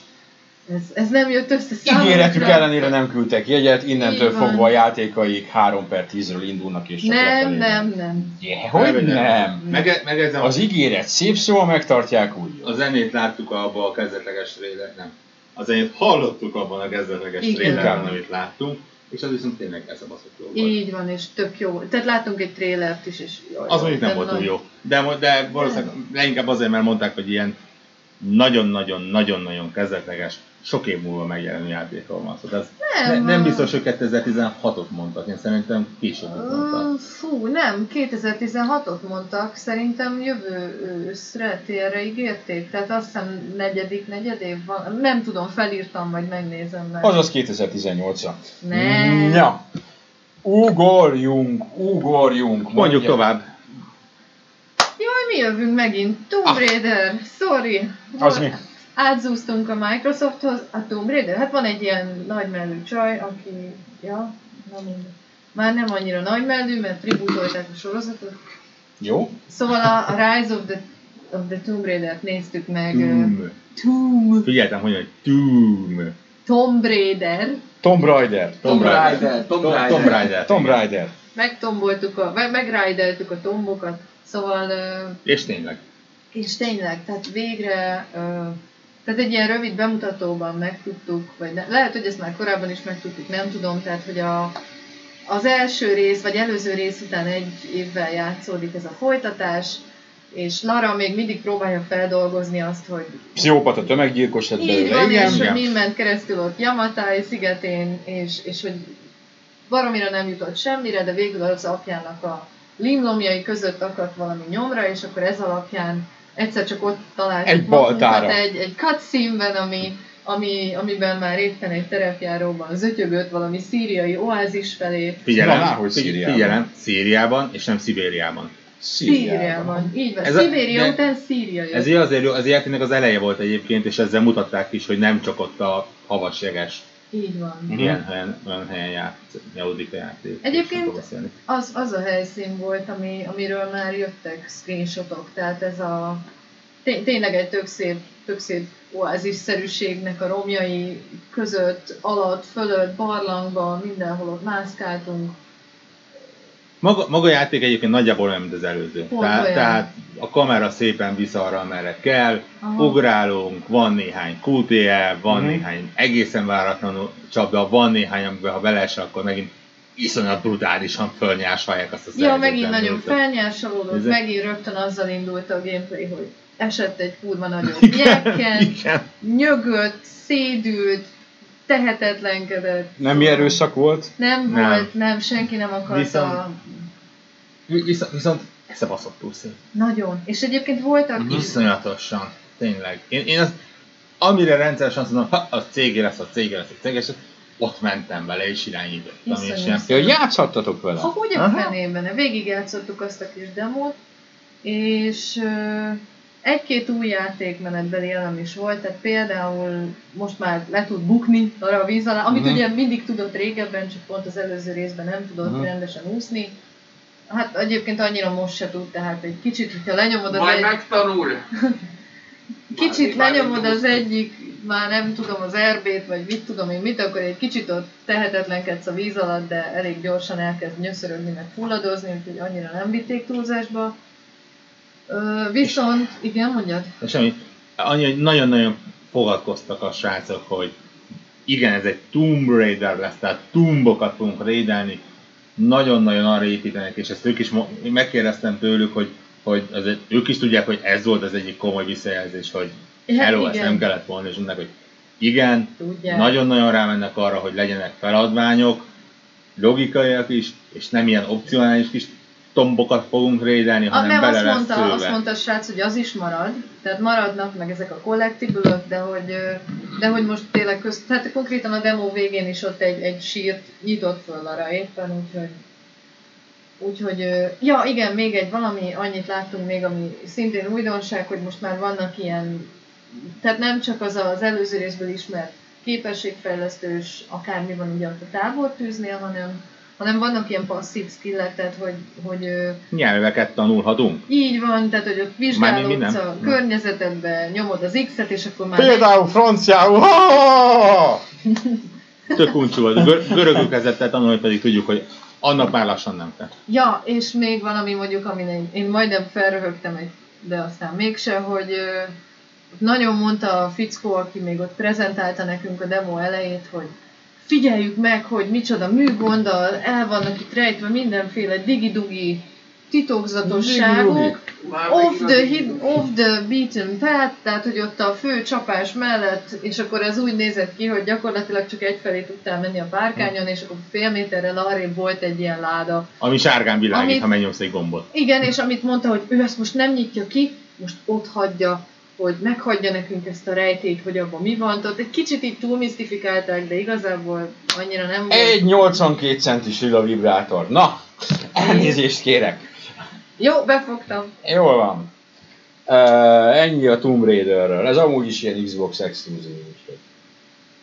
ez, ez nem jött össze számunkra. Ígéretük ellenére nem küldtek jegyet, innentől Így fogva a játékaik 3 per 10-ről indulnak és Nem, nem, nem. Yeah, hogy nem? Meg, megedzem, Az ígéret szép szó, megtartják úgy. a zenét láttuk abban a kezdetleges trailer, nem. A zenét hallottuk abban a kezdetleges trailerben, amit láttunk, és az viszont tényleg ez a baszott jó volt. Így van, és tök jó. Tehát láttunk egy trailert is, és jaj, Az mondjuk nem volt túl jó. De, de valószínűleg leginkább azért, mert mondták, hogy ilyen nagyon-nagyon-nagyon-nagyon kezdetleges, sok év múlva megjelenő játékról van szó. Tehát ez Nem, ne, nem biztos, hogy 2016-ot mondtak, én szerintem később mondtak. Fú, nem, 2016-ot mondtak, szerintem jövő őszre, térre ígérték, tehát azt hiszem negyedik, negyed év van, nem tudom, felírtam, vagy megnézem meg. Azaz 2018-ra. Nem. Ja. Ugorjunk, ugorjunk. Mondjuk mondja. tovább. Jaj, mi jövünk megint, Tomb Raider, sorry. Az mi? Átzúztunk a Microsofthoz, a Tomb Raider, hát van egy ilyen nagymellű csaj, aki, ja, na mindegy. Már nem annyira nagymellű, mert tributolták a sorozatot. Jó? Szóval a, a Rise of the, of the Tomb Raider-t néztük meg. Doom. Tomb. Figyeltem, hogy hogy Doom. Tomb Raider. Tomb Raider. Tomb Raider, Tomb Tom- Raider. Tomb Raider. Tomb. Raider. Megtomboltuk a, meg, megrideltük a tombokat. Szóval, ö, És tényleg. és tényleg, tehát végre, ö, tehát egy ilyen rövid bemutatóban megtudtuk, vagy ne, lehet, hogy ezt már korábban is megtudtuk, nem tudom, tehát hogy a, az első rész, vagy előző rész után egy évvel játszódik ez a folytatás, és Lara még mindig próbálja feldolgozni azt, hogy Pszichopata tömeggyilkos lett Így belőle, van, igen. és hogy igen. mi ment keresztül ott Yamatai szigetén, és, és hogy baromira nem jutott semmire, de végül az apjának a limlomjai között akadt valami nyomra, és akkor ez alapján egyszer csak ott találtuk Egy baltára. egy, egy cutscene-ben, ami, ami, amiben már éppen egy terepjáróban zötyögött valami szíriai oázis felé. Figyelem, Na, hogy Szíriában. figyelem, Szíriában és nem Szibériában. Szíriában. Így van. Ez a- Szibéria de- után Szíria jött. Ez így azért jó, az játéknak az eleje volt egyébként, és ezzel mutatták is, hogy nem csak ott a havasjeges Így van. Mhm. ilyen helyen, olyan helyen játsz, játszódik a játék. Egyébként- az, az a helyszín volt, ami, amiről már jöttek screenshotok, tehát ez a té- tényleg egy tök szép, tök szép oázisszerűségnek a romjai között, alatt, fölött, barlangban, mindenhol ott mászkáltunk. Maga, maga a játék egyébként nagyjából olyan, mint az előző. Pont Tehát, olyan. tehát a kamera szépen visz arra, amerre kell, Aha. ugrálunk, van néhány QTE, van Mhm. néhány egészen váratlanul csapda, van néhány, amiben ha beleesel, akkor megint iszonyat brutálisan fölnyásolják azt a Ja, megint nagyon Ez- megint rögtön azzal indult a gameplay, hogy esett egy kurva nagyot nyekken, nyögött, szédült, tehetetlenkedett. Nem erőszak volt? Nem, Nem. volt, nem, senki nem akarta. Viszont- Viszont, viszont ez a baszottul szép. Nagyon. És egyébként voltak Mhm. Iszonyatosan. Tényleg. Én, én azt, amire rendszeresen azt mondom, ha, az cégé lesz, az cégé lesz, az cégé lesz, ott mentem vele és irányítottam. És Iszonyú ilyen, Ja, játszhattatok vele? Ha hogy a fenében? Végigjátszottuk azt a kis demót, és egy-két új játékmenetbeli elem is volt, tehát például most már le tud bukni arra a víz alá, amit Mhm. ugye mindig tudott régebben, csak pont az előző részben nem tudott Mhm. rendesen úszni. Hát egyébként annyira most se tud, tehát egy kicsit, hogyha lenyomod az Majd egy... megtanul. Kicsit Már- lenyomod már- az egyik, már nem tudom, az RB-t, vagy mit tudom én mit, akkor egy kicsit ott tehetetlenkedsz a víz alatt, de elég gyorsan elkezd nyöszörögni, meg fulladozni, úgyhogy annyira nem vitték túlzásba. Ö, viszont, igen, mondjad? Semmi. Annyi, hogy nagyon-nagyon fogadkoztak a srácok, hogy igen, ez egy Tomb Raider lesz, tehát Tombokat fogunk raidelni, nagyon-nagyon arra építenek, és ezt ők is, én megkérdeztem tőlük, hogy, hogy azért ők is tudják, hogy ez volt az egyik komoly visszajelzés, hogy Hát hello, ezt nem kellett volna, és mondták, hogy igen, Tudják. nagyon-nagyon rámennek arra, hogy legyenek feladványok, logikaiak is, és nem ilyen opcionális kis tombokat fogunk rédelni, hanem nem, bele azt lesz mondta, szőve. azt mondta a srác, hogy az is marad, tehát maradnak meg ezek a collectible de hogy, de hogy most tényleg köz, tehát konkrétan a demo végén is ott egy, egy sírt nyitott föl arra éppen, úgyhogy Úgyhogy, ja igen, még egy valami, annyit láttunk még, ami szintén újdonság, hogy most már vannak ilyen, tehát nem csak az az előző részből ismert képességfejlesztős, akármi van ugye ott a tábortűznél, hanem, hanem vannak ilyen passzív skillek, tehát hogy, hogy Nyelveket tanulhatunk. így van, tehát hogy ott vizsgálódsz a környezetedbe, nyomod az X-et, és akkor már... Például franciául! Tök uncsú volt. Gör- görögül kezdett el tanulni, pedig tudjuk, hogy annak már lassan nem kell. Ja, és még valami mondjuk, amin én, én majdnem felröhögtem, egy, de aztán mégse, hogy nagyon mondta a fickó, aki még ott prezentálta nekünk a demo elejét, hogy figyeljük meg, hogy micsoda műgonddal el vannak itt rejtve mindenféle digi-dugi titokzatosságok, off the, hid, off the beaten path, tehát hogy ott a fő csapás mellett, és akkor ez úgy nézett ki, hogy gyakorlatilag csak egyfelé tudtál menni a párkányon, és akkor fél méterrel arrébb volt egy ilyen láda. Ami sárgán világít, Amit- ha megnyomsz egy gombot. Igen, és amit mondta, hogy ő ezt most nem nyitja ki, most ott hagyja, hogy meghagyja nekünk ezt a rejtét, hogy abban mi van. Tehát egy kicsit így túl misztifikálták, de igazából annyira nem volt. Egy 82 centis lila vibrátor. Na, elnézést kérek. Jó, befogtam. Jól van. Uh, ennyi a Tomb Raiderről. Ez amúgy is ilyen Xbox úgyhogy.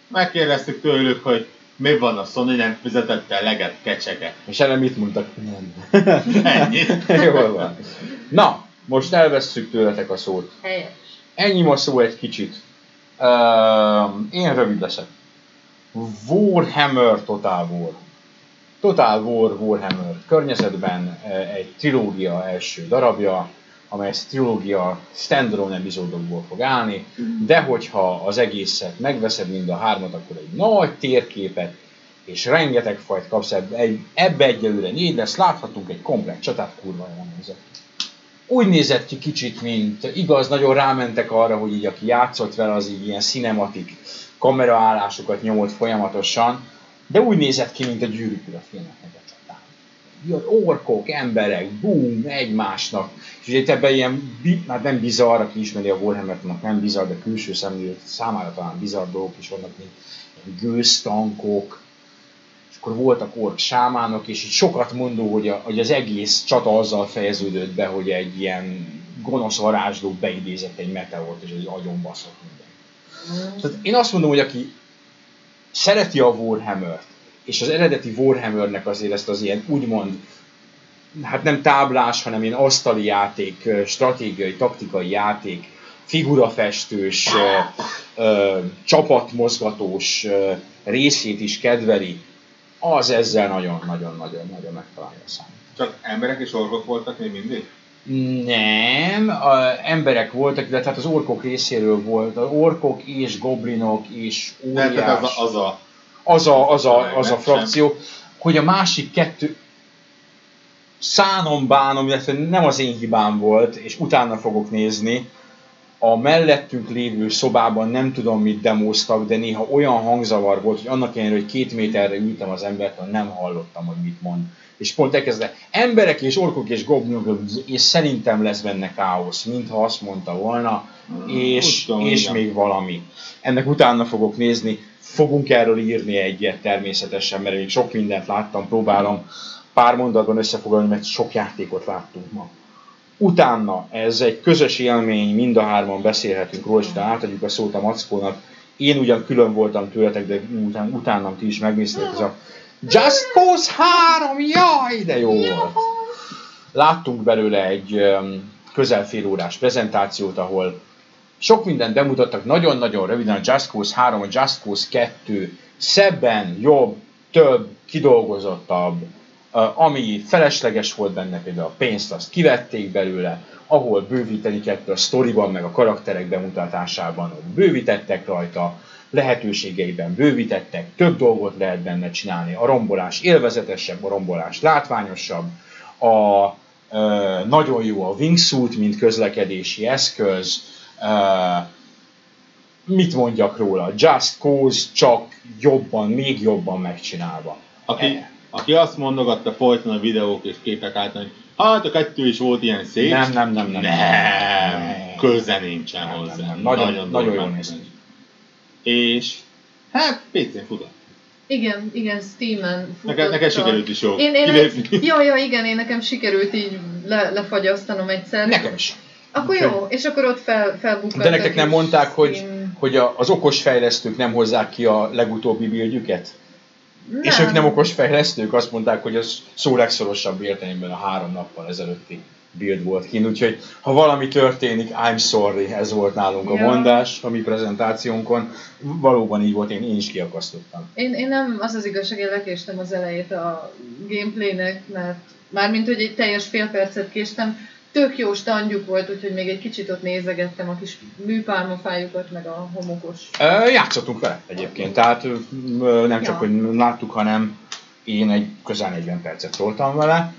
Megkérdeztük tőlük, hogy mi van a Sony nem fizetett eleget kecseket. És erre mit mondtak? Nem. Ennyi. Jól van. Na, most elvesszük tőletek a szót. Helyes. Ennyi ma szó egy kicsit. Uh, én rövid leszek. Warhammer Total War. Total War Warhammer környezetben eh, egy trilógia első darabja, amely trilógia standalone epizódokból fog állni, de hogyha az egészet megveszed mind a hármat, akkor egy nagy térképet és rengeteg fajt kapsz ebbe, ebbe egyelőre négy lesz, láthatunk egy komplet csatát, kurva jól nézett. Úgy nézett ki kicsit, mint igaz, nagyon rámentek arra, hogy így aki játszott vele, az így ilyen cinematik kameraállásokat nyomott folyamatosan, de úgy nézett ki, mint a gyűrűk ura filmeknek a csatán. Orkok, emberek, boom, egymásnak. És ugye ebben ilyen, hát nem bizarr, aki ismeri a Warhammer-t, annak nem bizarr, de külső szemlélő számára talán bizarr dolgok is vannak, mint gőztankok, akkor voltak ork sámánok, és így sokat mondó, hogy, a, hogy az egész csata azzal fejeződött be, hogy egy ilyen gonosz varázsló beidézett egy meteort, és egy agyon baszott minden. Tehát én azt mondom, hogy aki szereti a Warhammer-t, és az eredeti Warhammernek azért ezt az ilyen úgymond, hát nem táblás, hanem ilyen asztali játék, stratégiai, taktikai játék, figurafestős, ö, ö, csapatmozgatós ö, részét is kedveli, az ezzel nagyon-nagyon-nagyon-nagyon megtalálja a számot. Csak emberek és orgok voltak még mindig? Nem, a emberek voltak, illetve hát az orkok részéről volt, az orkok és goblinok és Nem, óriás, tehát az a, az a az a, az a, az a Nem, frakció, hogy a másik kettő szánom bánom, illetve nem az én hibám volt, és utána fogok nézni, a mellettünk lévő szobában nem tudom mit demóztak, de néha olyan hangzavar volt, hogy annak ellenére, hogy két méterre ültem az embertől, nem hallottam, hogy mit mond. És pont elkezdve emberek és orkok és goblinok, és szerintem lesz benne káosz, mintha azt mondta volna, és, tudom, és igen. még valami. Ennek utána fogok nézni, fogunk erről írni egyet természetesen, mert még sok mindent láttam, próbálom pár mondatban összefoglalni, mert sok játékot láttunk ma. Utána ez egy közös élmény, mind a hárman beszélhetünk róla, és utána átadjuk a szót a Mackónak. Én ugyan külön voltam tőletek, de után, utánam ti is megnéztétek, ez a Just Cause 3, jaj, de jó volt! Láttunk belőle egy közel fél órás prezentációt, ahol sok mindent bemutattak, nagyon-nagyon röviden a Just Cause 3, a Just Cause 2 szebben, jobb, több, kidolgozottabb, ami felesleges volt benne, például a pénzt azt kivették belőle, ahol bővíteni kellett a sztoriban, meg a karakterek bemutatásában, ott bővítettek rajta, lehetőségeiben bővítettek, több dolgot lehet benne csinálni, a rombolás élvezetesebb, a rombolás látványosabb, a uh, nagyon jó a wingsuit, mint közlekedési eszköz, uh, mit mondjak róla, Just Cause csak jobban, még jobban megcsinálva. Aki, aki azt mondogatta folyton a videók és képek által, hogy hát a kettő is volt ilyen szép. Nem, nem, nem, nem. Nem, köze nincsen Nem, hozzá. nem, nem. Nagyon- nagyon durván jól néz. És hát PC-n futott. Igen, igen, Steam-en Neked, neked sikerült is jó Én, én kilépni. Jó, jó, igen, én nekem sikerült így le, lefagyasztanom egyszer. Nekem is. Akkor jó, és akkor ott fel, felbukkantak. De nektek nem mondták, hogy, Steam- hogy a, az okos fejlesztők nem hozzák ki a legutóbbi buildjüket? És ők nem okos fejlesztők, azt mondták, hogy az szó legszorosabb értelemben a három nappal ezelőtti build volt kint. Úgyhogy ha valami történik, I'm sorry, ez volt nálunk a Ja. mondás a mi prezentációnkon. Valóban így volt, én, én is kiakasztottam. Én, én nem, az az igazság, én lekéstem az elejét a gameplaynek, mert mármint, hogy egy teljes fél percet késtem, tök jó standjuk volt, úgyhogy még egy kicsit ott nézegettem a kis műpálmafájukat, meg a homokos. Ö, Játszottunk vele egyébként, tehát nem csak, Ja. hogy láttuk, hanem én egy közel 40 percet toltam vele.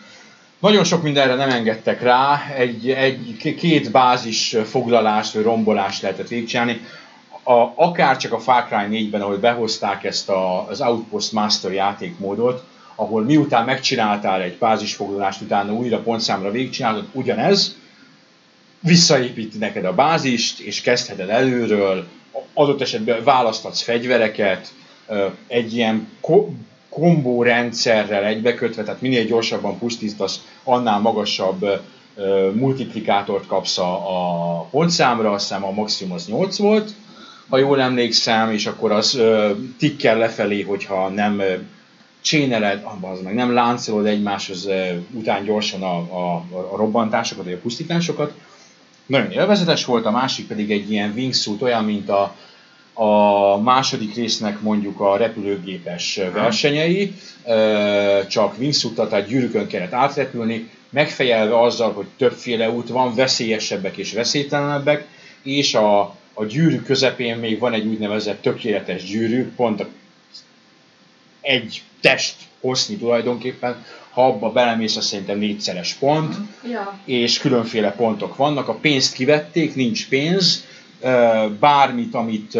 Nagyon sok mindenre nem engedtek rá, egy, egy két bázis foglalást vagy rombolást lehetett végigcsinálni. A, akár csak a Far Cry 4-ben, ahol behozták ezt a, az Outpost Master játékmódot, ahol miután megcsináltál egy bázisfoglalást, utána újra pontszámra végigcsinálod, ugyanez, visszaépíti neked a bázist, és kezdheted előről, adott esetben választhatsz fegyvereket, egy ilyen ko- kombó rendszerrel egybekötve, tehát minél gyorsabban pusztítasz, annál magasabb multiplikátort kapsz a, pontszámra, azt hiszem a maximum az 8 volt, ha jól emlékszem, és akkor az tikkel lefelé, hogyha nem cséneled, ah, az meg nem láncolod egymáshoz után gyorsan a, a, a robbantásokat, vagy a pusztításokat. Nagyon élvezetes volt, a másik pedig egy ilyen wingsuit, olyan, mint a, a második résznek mondjuk a repülőgépes versenyei, csak wingsuittal, tehát gyűrűkön kellett átrepülni, megfejelve azzal, hogy többféle út van, veszélyesebbek és veszélytelenebbek, és a, a gyűrű közepén még van egy úgynevezett tökéletes gyűrű, pont a, egy test hossznyi tulajdonképpen, ha abba belemész, az szerintem négyszeres pont, Ja. és különféle pontok vannak. A pénzt kivették, nincs pénz, bármit, amit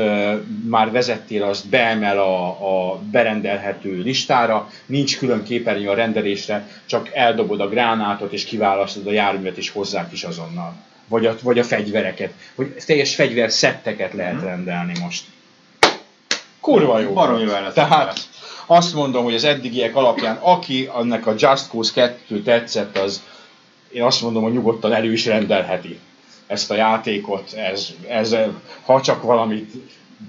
már vezettél, azt beemel a, a berendelhető listára, nincs külön képernyő a rendelésre, csak eldobod a gránátot és kiválasztod a járművet és hozzák is azonnal. Vagy a, vagy a fegyvereket, vagy teljes fegyverszetteket lehet rendelni most. Kurva jó. Baromi Tehát azt mondom, hogy az eddigiek alapján, aki annak a Just Cause 2 tetszett, az én azt mondom, hogy nyugodtan elő is rendelheti ezt a játékot, ez, ez, ha csak valamit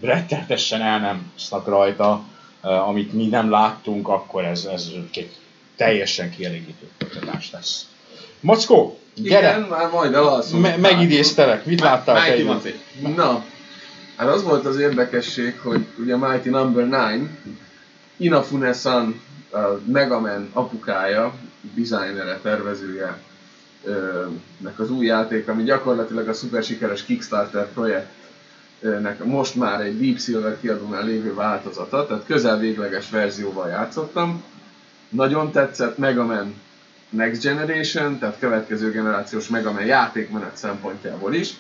rettenetesen el nem sznak rajta, eh, amit mi nem láttunk, akkor ez, ez egy teljesen kielégítő kutatás lesz. Mackó, gyere! Igen, már majd elalszom. Me- megidéztelek, mit láttál te? Na, hát az volt az érdekesség, hogy ugye a Mighty Number 9, Inafune-san, a Mega Man apukája, designere, tervezője, nek az új játék, ami gyakorlatilag a szuper sikeres Kickstarter projektnek most már egy Deep Silver kiadónál lévő változata, tehát közel végleges verzióval játszottam. Nagyon tetszett Mega Man Next Generation, tehát következő generációs Mega Man játékmenet szempontjából is.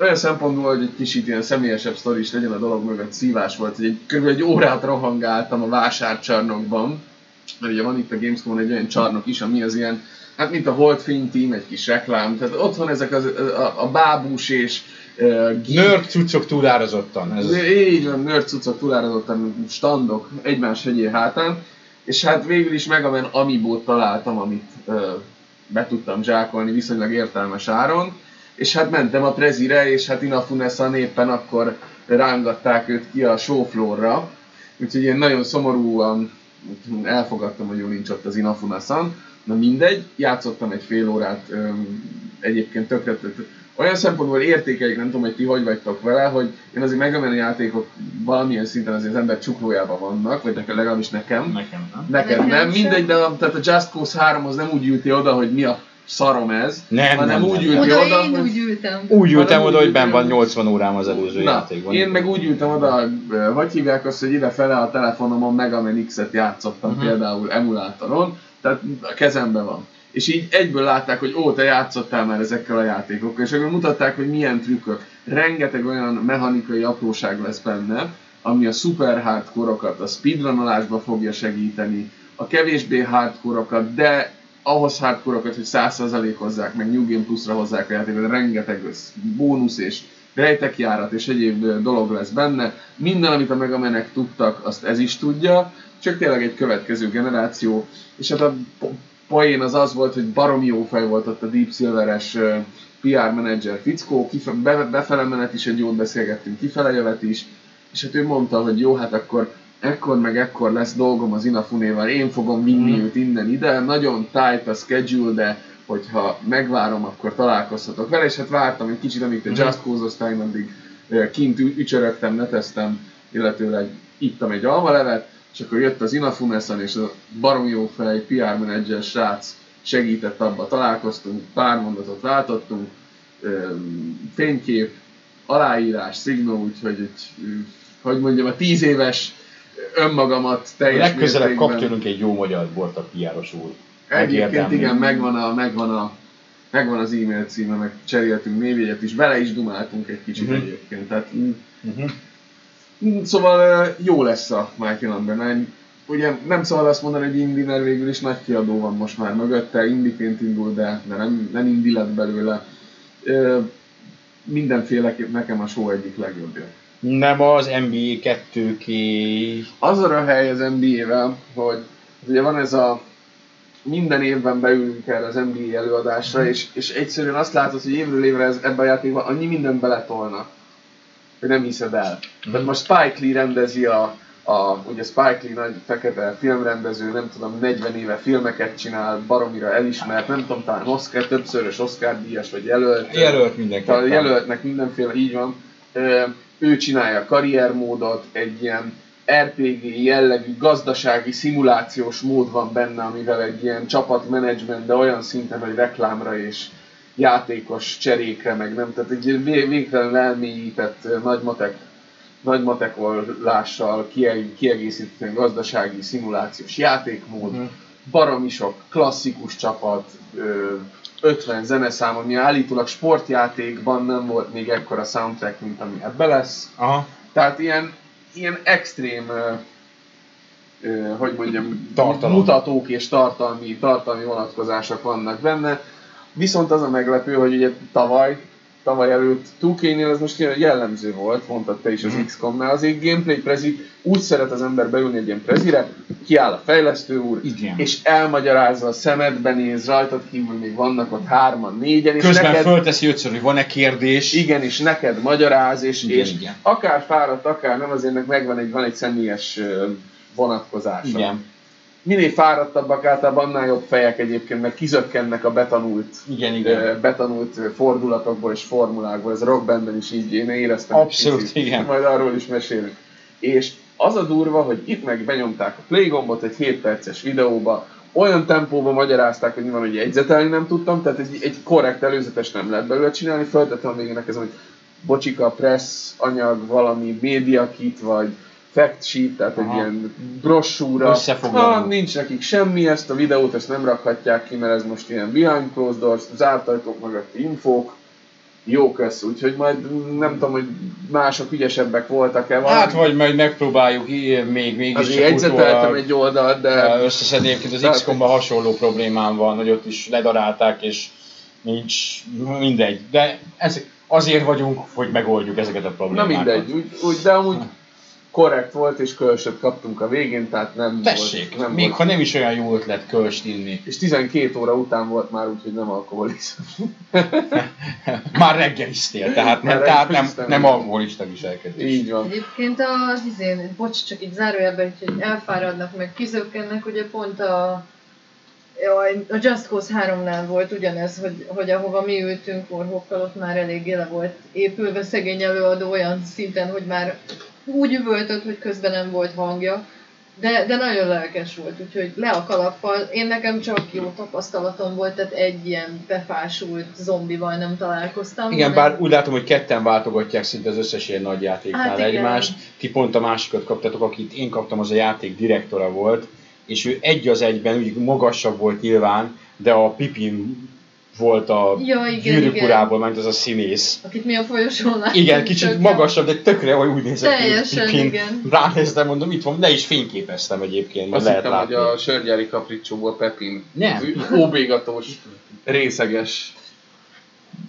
Olyan szempontból, hogy egy kicsit ilyen személyesebb sztori is legyen a dolog mögött szívás volt, hogy egy, kb. egy órát rohangáltam a vásárcsarnokban, mert ugye van itt a Gamescom egy olyan csarnok is, ami az ilyen, hát mint a Volt Film Team, egy kis reklám, tehát otthon ezek az, a, a bábús és uh, Nerd cuccok túlározottan. Ez így van, nerd cuccok túlározottan standok egymás hegyé hátán, és hát végül is Mega Man Amiibo-t találtam, amit ö, be tudtam zsákolni viszonylag értelmes áron, és hát mentem a prezire, és hát Inafune-san éppen akkor rángatták őt ki a showfloorra, úgyhogy én nagyon szomorúan elfogadtam, hogy ő nincs ott az Inafune-san, na mindegy, játszottam egy fél órát, ö, egyébként tökre, tökre olyan szempontból értékeljük, nem tudom, hogy ti hogy vagytok vele, hogy én azért Mega játékok valamilyen szinten azért az ember csuklójában vannak, vagy nekem, legalábbis nekem. Nekem nem. Neked Nekem nem, sem. mindegy, de a, tehát a Just Cause 3 az nem úgy ülti oda, hogy mi a szarom ez, Nem, hanem nem, úgy ülti Oda oda, én úgy ültem. Úgy ültem oda, hogy benn van ültem. 80 órám az előző Na, játékban. én meg úgy ültem oda, hogy hívják azt, hogy ide fele a telefonomon Mega Man X-et játszottam Mhm. például emulátoron, tehát a kezemben van. És így egyből látták, hogy ó, te játszottál már ezekkel a játékokkal, és akkor mutatták, hogy milyen trükkök. Rengeteg olyan mechanikai apróság lesz benne, ami a super hardcore-okat a speedrunolásba fogja segíteni, a kevésbé hardcore de ahhoz hardcore hogy 100% hozzák, meg New Game Plus-ra hozzák a játékot, rengeteg össz, bónusz és rejtekjárat és egyéb dolog lesz benne. Minden, amit a Megamenek tudtak, azt ez is tudja, csak tényleg egy következő generáció. És hát a poén az az volt, hogy baromi jó fej volt ott a Deep Silveres PR menedzser fickó, befele menet is egy jót beszélgettünk, kifele jövet is, és hát ő mondta, hogy jó, hát akkor ekkor meg ekkor lesz dolgom az Inafunéval, én fogom vinni mm. őt innen ide, nagyon tight a schedule, de hogyha megvárom, akkor találkozhatok vele, és hát vártam egy kicsit, amíg te mm. Just Cause-oztál, addig kint ücsörögtem, neteztem, illetőleg ittam egy almalevet, és akkor jött az Inafunesan, és a barom jó fej, PR menedzser srác segített abba, találkoztunk, pár mondatot váltottunk, fénykép, aláírás, szignó, úgyhogy hogy mondjam, a tíz éves önmagamat teljes Legközelebb kap tőlünk egy jó magyar bort a piáros úr. Egyébként igen, megvan, a, megvan, a, megvan az e-mail címe, meg cseréltünk névjegyet is, vele is dumáltunk egy kicsit uh-huh. egyébként. Tehát, uh-huh. Szóval jó lesz a Michael Lumber Ugye nem szabad azt mondani, hogy Indi, mert végül is nagy kiadó van most már mögötte, Indiként indul, de, de nem, nem Indi lett belőle. Mindenféleképp nekem a show egyik legjobbja. Nem az NBA 2 ki... Az a hely az NBA-vel, hogy ugye van ez a minden évben beülünk erre az NBA előadásra, és, és egyszerűen azt látod, hogy évről évre ez, ebben a játékban annyi mindent beletolnak, hogy nem hiszed el. Mm. Tehát most Spike Lee rendezi a, a, ugye Spike Lee nagy fekete filmrendező, nem tudom, 40 éve filmeket csinál, baromira elismert, nem tudom, talán Oscar, többszörös Oscar díjas, vagy jelölt. Jelölt mindenképpen. Jelöltnek mindenféle, így van ő csinálja a karriermódot, egy ilyen RPG jellegű gazdasági szimulációs mód van benne, amivel egy ilyen csapatmenedzsment, de olyan szinten, hogy reklámra és játékos cserékre, meg nem, tehát egy végtelen elmélyített nagymatek, nagymatekolással kiegészített gazdasági szimulációs játékmód, uh-huh. baromi sok klasszikus csapat, 50 zeneszám, ami állítólag sportjátékban nem volt még ekkora soundtrack, mint ami ebbe lesz. Aha. Tehát ilyen, ilyen extrém, hogy mondjam, Tartalom. mutatók és tartalmi, tartalmi vonatkozások vannak benne. Viszont az a meglepő, hogy ugye tavaly tavaly előtt 2K-nél ez most jellemző volt, mondtad te is az mm. XCOM-nál, azért gameplay prezi, úgy szeret az ember beülni egy ilyen prezire, kiáll a fejlesztő úr, Igen. és elmagyarázza a szemedbe néz, rajtad kívül még vannak ott hárman, négyen, és Közben neked, fölteszi ötször, hogy van-e kérdés. Igen, és neked magyaráz, és, igen, és igen. akár fáradt, akár nem, azért megvan egy, van egy személyes vonatkozása. Igen minél fáradtabbak általában annál jobb fejek egyébként, mert kizökkennek a betanult, igen, igen. betanult fordulatokból és formulákból. Ez rockbandben is így én éreztem. Abszolút, kicsit, igen. Majd arról is mesélünk. És az a durva, hogy itt meg benyomták a play gombot egy 7 perces videóba, olyan tempóban magyarázták, hogy van, hogy jegyzetelni nem tudtam, tehát egy, egy korrekt előzetes nem lehet belőle csinálni, feltettem még ennek ez, hogy bocsika, press, anyag, valami, média kit, vagy fact sheet, tehát Aha. egy ilyen brossúra. Ha nincs nekik semmi, ezt a videót ezt nem rakhatják ki, mert ez most ilyen behind closed doors, zárt ajtók mögötti infók. Jó kösz, úgyhogy majd nem tudom, hogy mások ügyesebbek voltak-e. Valami. Hát vagy majd megpróbáljuk még mégis Azért jegyzeteltem egy oldalt, de... Összeszedni egyébként az xcom hasonló problémám van, hogy ott is ledarálták, és nincs mindegy. De ez, azért vagyunk, hogy megoldjuk ezeket a problémákat. Na mindegy, úgy, úgy de amúgy korrekt volt, és kölsöt kaptunk a végén, tehát nem Tessék, volt... Nem még volt. ha nem is olyan jó ötlet kölst inni. És 12 óra után volt már, úgyhogy nem alkoholizm. már reggeliztél, tehát nem, tehát nem, nem alkoholista viselkedés. Így van. Egyébként az izén, bocs, csak így zárójelben, hogy elfáradnak, meg kizökkennek, ugye pont a a Just Cause 3-nál volt ugyanez, hogy, hogy ahova mi ültünk orhokkal, ott már eléggé le volt épülve szegény előadó olyan szinten, hogy már úgy üvöltött, hogy közben nem volt hangja, de, de nagyon lelkes volt, úgyhogy le a kalappal. Én nekem csak jó tapasztalatom volt, tehát egy ilyen befásult zombival nem találkoztam. Igen, bár úgy látom, hogy ketten váltogatják szinte az összes ilyen nagy játéknál hát egymást. Ti pont a másikat kaptatok, akit én kaptam, az a játék direktora volt, és ő egy az egyben, úgy magasabb volt nyilván, de a Pipin volt a Ja, gyűrűk urából, mert az a színész. Akit mi a folyosón láttunk. Igen, kicsit tök magasabb, de tökre olyan úgy nézett ki, Teljesen, igen. Ránéztem, mondom, itt van, le is fényképeztem egyébként, Azt lehet hittem, látni. hogy a sörgyári kapricsóból Pepin. Nem. Óbégatós, részeges.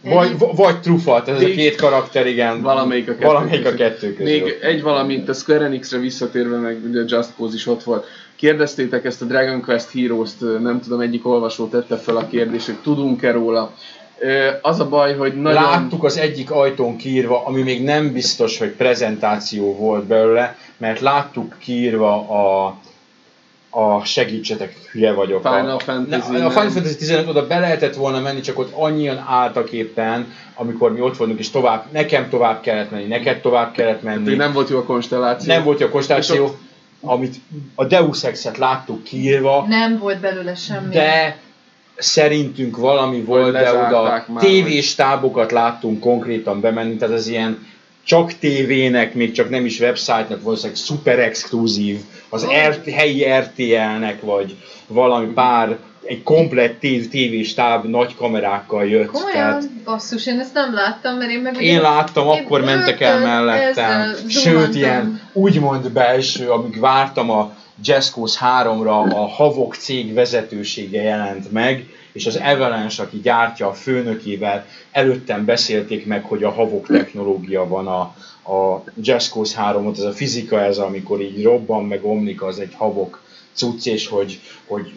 Vagy, vagy trufalt, ez a Még- két karakter, igen. Valamelyik a kettő Valamelyik a közül. kettő közül. Még egy valamint a Square Enix-re visszatérve, meg ugye Just Cause is ott volt. Kérdeztétek ezt a Dragon Quest Heroes-t, nem tudom, egyik olvasó tette fel a kérdést, hogy tudunk-e róla. Az a baj, hogy nagyon... Láttuk az egyik ajtón kiírva, ami még nem biztos, hogy prezentáció volt belőle, mert láttuk kiírva a, a segítsetek, hülye vagyok. Final a, Fantasy, Ne, a? Final Fantasy 15 oda be lehetett volna menni, csak ott annyian álltak éppen, amikor mi ott voltunk, és tovább, nekem tovább kellett menni, neked tovább kellett menni. Hát, nem volt jó a konstelláció. nem volt jó a konstelláció, amit a Deus Ex-et láttuk kiírva, Nem volt belőle semmi. de szerintünk valami volt, de oda lezárták már, tévés tábokat láttunk konkrétan bemenni, tehát ez ilyen csak tévének, még csak nem is website-nak, valószínűleg szuper exkluzív, az R- helyi RTL-nek, vagy valami pár, egy komplett tév, tévés táb nagy kamerákkal jött. Komolyan? Tehát Basszus, én ezt nem láttam, mert én meg én láttam, én akkor mentek el mellettem. Sőt, ilyen úgymond belső, amíg vártam a Jazzcos 3-ra, a Havok cég vezetősége jelent meg, és az Avalanche, aki gyártja a főnökével, előttem beszélték meg, hogy a Havok technológia van a, a Jazzcos 3 ez a fizika ez, amikor így robban meg omlik, az egy Havok cucc, és hogy, hogy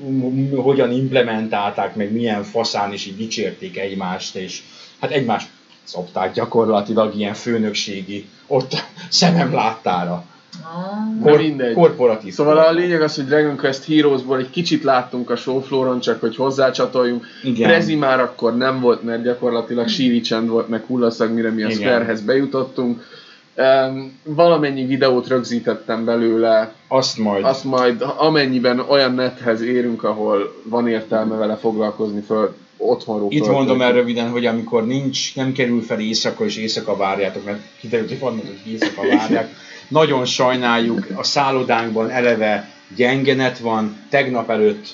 hogyan implementálták, meg milyen faszán, és így dicsérték egymást, és hát egymást szopták gyakorlatilag ilyen főnökségi, ott szemem láttára. Ah. Mindegy. korporatív. Szóval a lényeg az, hogy Dragon Quest Heroesból egy kicsit láttunk a showflooron, csak hogy hozzácsatoljunk. Igen. Prezi már akkor nem volt, mert gyakorlatilag síri csend volt, meg hullaszag, mire mi a Igen. Spherehez bejutottunk. Um, valamennyi videót rögzítettem belőle, Azt majd. azt majd amennyiben olyan nethez érünk, ahol van értelme vele foglalkozni föl, otthonról Itt föltöltjük. mondom el röviden, hogy amikor nincs, nem kerül fel éjszaka, és éjszaka várjátok, mert kiderült, hogy vannak, hogy éjszaka várják. Nagyon sajnáljuk, a szállodánkban eleve gyengenet van, tegnap előtt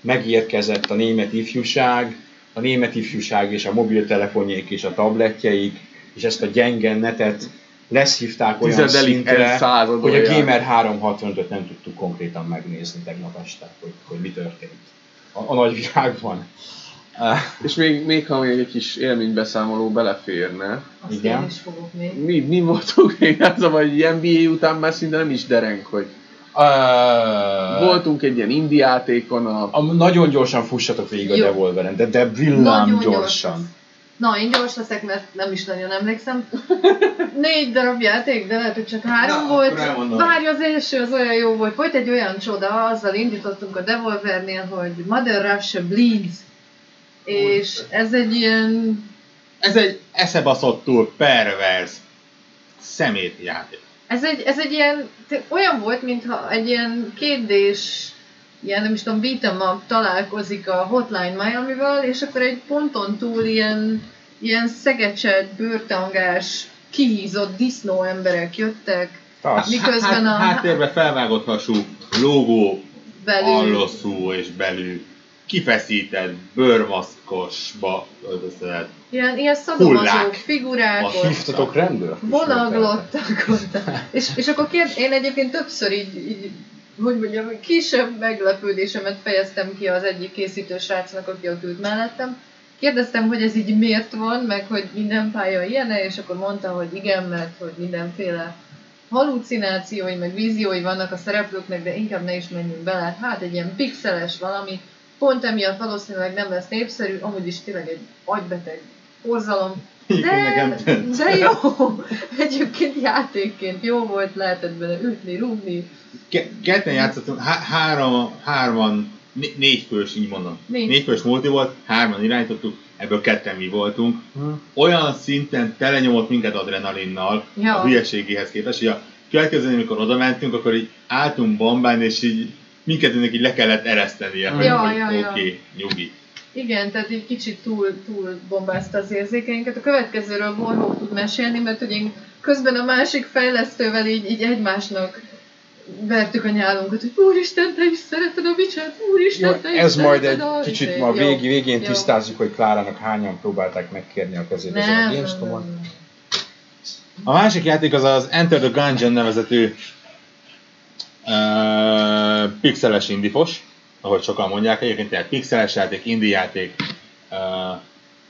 megérkezett a német ifjúság, a német ifjúság és a mobiltelefonjaik és a tabletjeik, és ezt a gyenge netet leszívták olyan szintre, hogy a Gamer 365-öt nem tudtuk konkrétan megnézni tegnap este, hogy, hogy mi történt a, a nagyvilágban. És még, még ha még egy kis élménybeszámoló beleférne. Azt Igen. én is fogok még. Mi, mi voltunk még az a baj, hogy NBA után már szinte nem is dereng, hogy uh, voltunk egy ilyen indie játékon, a, a, nagyon gyorsan fussatok végig a Jó. Devolveren, de, de villám Nagyon gyorsan. Na, én gyors leszek, mert nem is nagyon emlékszem. Négy darab játék, de lehet, hogy csak három Na, volt. Várj, az első az olyan jó volt. Volt egy olyan csoda, azzal indítottunk a Devolvernél, hogy Mother Russia Bleeds. És ez egy ilyen Ez egy eszebaszottul perverz szemétjáték. Ez egy, ez egy ilyen, olyan volt, mintha egy ilyen kétdés, ilyen nem is tudom, beat'em up találkozik a Hotline Miami-val, és akkor egy ponton túl ilyen, ilyen szegecset, bőrtangás, kihízott disznó emberek jöttek, Az. miközben a Hát, háttérbe felvágott hasú, logó, belül, alloszú és belül kifeszített, bőrmaszkosba öltözött. ilyen, ilyen szadomazó Hullák. figurák A ott Hívtatok rendőrt? vonaglottak ott. És, és akkor kérd, én egyébként többször így, így hogy mondjam, kisebb meglepődésemet fejeztem ki az egyik készítő srácnak, aki ott ült mellettem. Kérdeztem, hogy ez így miért van, meg hogy minden pálya ilyen és akkor mondta, hogy igen, mert hogy mindenféle halucinációi, meg víziói vannak a szereplőknek, de inkább ne is menjünk bele. Hát egy ilyen pixeles valami, pont emiatt valószínűleg nem lesz népszerű, amúgy is tényleg egy agybeteg borzalom. De, de jó! Egyébként játékként jó volt, lehetett bele ütni, rúgni. Ke- ketten játszottunk, há- három, hárman, né- négy fős, így mondom. Négy. Négy fős multi volt, hárman irányítottuk, ebből ketten mi voltunk. Olyan szinten telenyomott minket adrenalinnal Ja. a hülyeségéhez képest, hogy a következő, amikor oda mentünk, akkor így álltunk bombán, és így minket így le kellett eresztenie, hogy Ja, hogy ja, ja. oké, nyugi. Igen, tehát így kicsit túl, túl bombázta az érzékeinket. A következőről Warhawk tud mesélni, mert hogy én közben a másik fejlesztővel így, így egymásnak vertük a nyálunkat, hogy úristen, te is szereted a Witcher-t, úristen, Jó, te is ez majd egy a... kicsit ma jó, végi, végén jó. tisztázzuk, hogy Klárának hányan próbálták megkérni a kezét ezen Nem, a nem. A másik játék az az Enter the Gungeon nevezetű uh, pixeles indifos, ahogy sokan mondják, egyébként tehát pixeles játék, indie játék, uh,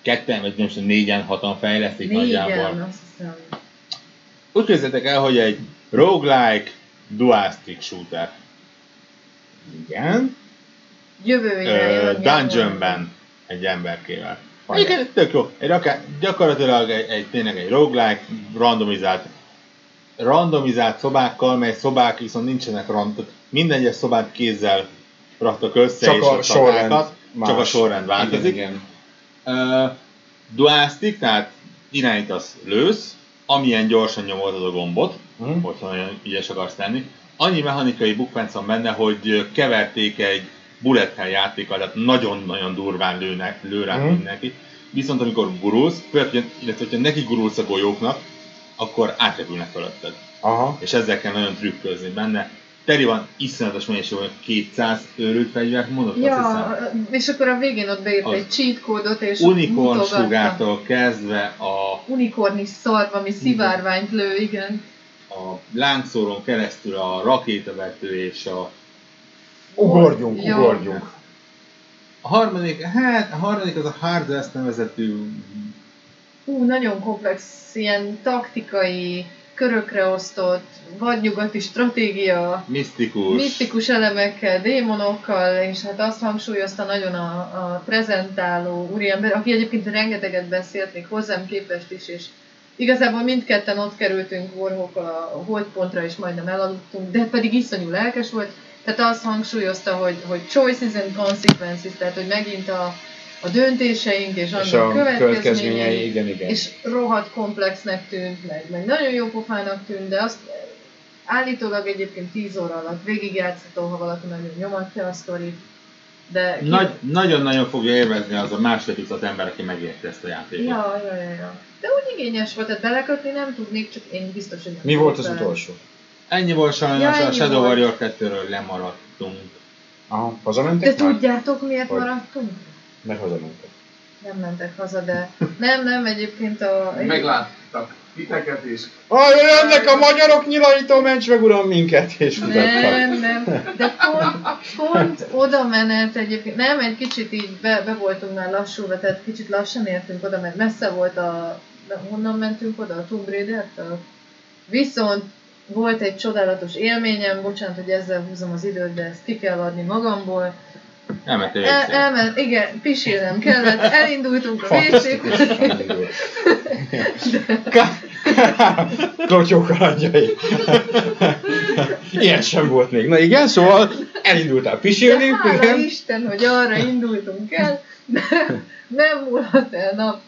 ketten, vagy nem tudom, négyen, hatan fejlesztik Négyen, nagyjából. azt hiszem. Úgy képzeljétek el, hogy egy roguelike dual stick shooter. Igen. Jövőre jön, dungeonben egy emberkével. Igen, tök jó. Egy akár, gyakorlatilag egy, egy, tényleg egy roguelike, randomizált, randomizált szobákkal, mely szobák viszont nincsenek rand, minden egyes szobát kézzel raktak össze, Csak és a sorrend csapákat, más. csak a sorrend változik. Igen, igen. Uh, dual stick, tehát irányítasz, lősz, amilyen gyorsan nyomod az a gombot, Mhm. hogyha nagyon ügyes akarsz lenni. Annyi mechanikai bukfenc van benne, hogy keverték egy bullet hell játékkal, tehát nagyon-nagyon durván lőnek, lő rá Mhm. mindenki. Viszont amikor gurulsz, főleg, illetve hogyha neki gurulsz a golyóknak, akkor átrepülnek fölötted. Aha. És ezzel kell nagyon trükközni benne. Teri van iszonyatos mennyiségű, 200 őrült fegyvert mondott, azt hiszem. Ja, és akkor a végén ott beírt Az egy cheat kódot, és Unicorn sugártól kezdve a Unikornis szarv, ami szivárványt lő, igen. a lángszóron keresztül a rakétavető és a, Ugorjunk, Jó. ugorjunk. a harmadik, hát a harmadik az a Hard West nevezetű Ú, nagyon komplex, ilyen taktikai, körökre osztott, vadnyugati stratégia, misztikus, misztikus elemekkel, démonokkal, és hát azt hangsúlyozta nagyon a, a prezentáló úriember, aki egyébként rengeteget beszélt, még hozzám képest is, és igazából mindketten ott kerültünk Warhawk a holdpontra, és majdnem elaludtunk, de pedig iszonyú lelkes volt, tehát azt hangsúlyozta, hogy, hogy choices and consequences, tehát hogy megint a, a döntéseink és És annak a következményei, következményei, igen, igen. és rohadt komplexnek tűnt, meg, meg nagyon jó pofának tűnt, de azt állítólag egyébként 10 óra alatt végigjátszható, ha valaki nagyon nyomatja a sztorit. De ki... Nagy, nagyon-nagyon fogja élvezni az a másfél tucat ember, aki megérti ezt a játékot. Ja, ja, ja, ja. De úgy igényes volt, tehát belekötni nem tudnék, csak én biztos, hogy nem Mi volt az utolsó? Ennyi volt sajnos, Ja, a Shadow volt. Warrior 2-ről lemaradtunk. Aha, De hazamentek már? tudjátok miért Hogy? maradtunk? Mert hazamentek. Nem mentek haza, de nem, nem, egyébként a... Megláttak titeket és Ah, jönnek a magyarok, nyilaító, ments meg uram minket, és mutattak. Nem, nem, de pont, pont oda menet egyébként, nem, egy kicsit így be, be voltunk már lassúva, tehát kicsit lassan értünk oda, mert messze volt a, honnan mentünk oda, a Tomb Raider-től? Viszont volt egy csodálatos élményem, bocsánat, hogy ezzel húzom az időt, de ezt ki kell adni magamból. Elmentél El, elment, igen, pisilnem kellett, elindultunk a Fantasztikus. WC-be. Klotyó kalandjai. Ilyen sem volt még. Na igen, szóval elindultál pisilni. De hála igen. Isten, hogy arra indultunk el, de nem múlhat el nap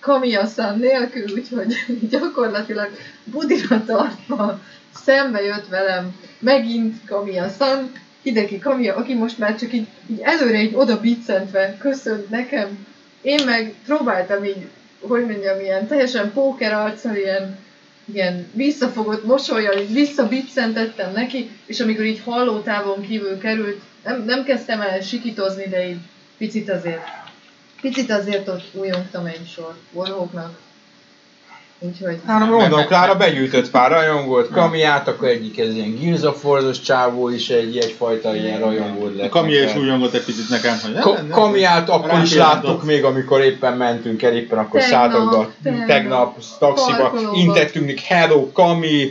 kamiaszán nélkül, úgyhogy gyakorlatilag budira tartva szembe jött velem megint kamiaszan, Hideki Kamia, aki most már csak így, így előre így oda biccentve köszönt nekem. Én meg próbáltam így, hogy mondjam, ilyen teljesen póker arccal, ilyen, ilyen visszafogott mosolyjal, így visszabiccentettem neki, és amikor így hallótávon kívül került, nem, nem kezdtem el sikitozni, de így picit azért, picit azért ott újongtam egy sor Warhawknak. Úgyhogy... Hát mondom, Klára begyűjtött pár rajongót, Kamiát, akkor egyik ez ilyen War-os csávó is egy egyfajta ilyen rajongót A lett. Kamia is újongott egy picit nekem, hogy nem, Ka- nem, Kamiát akkor is láttuk még, amikor éppen mentünk el, éppen akkor szálltunk a tegnap. taxiba, intettünk neki, hello Kami,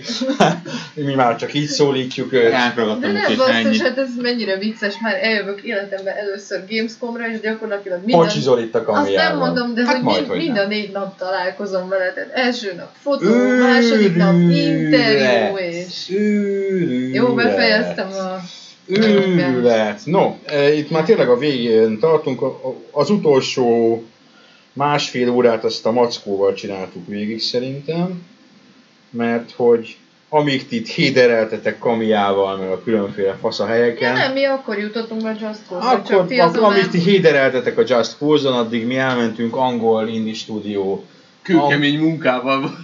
mi már csak így szólítjuk őt. De Ránk ragadtam, nem basszus, hát ez mennyire vicces, már eljövök életemben először Gamescomra, és gyakorlatilag minden... Pocsizol itt a Azt Kamiával. nem mondom, de hát hogy mind, a négy nap találkozom vele, tehát első fotó, második nap interjú, és... Jó, befejeztem a... Őrület. No, itt már tényleg a végén tartunk. Az utolsó másfél órát azt a mackóval csináltuk végig szerintem, mert hogy amíg itt hédereltetek kamiával, meg a különféle fasz a Ja, helyeken, nem, mi akkor jutottunk a Just Cause, akkor, csak ti akkor azon amíg ti hédereltetek a Just Cause-on, addig mi elmentünk angol indie stúdió kőkemény munkával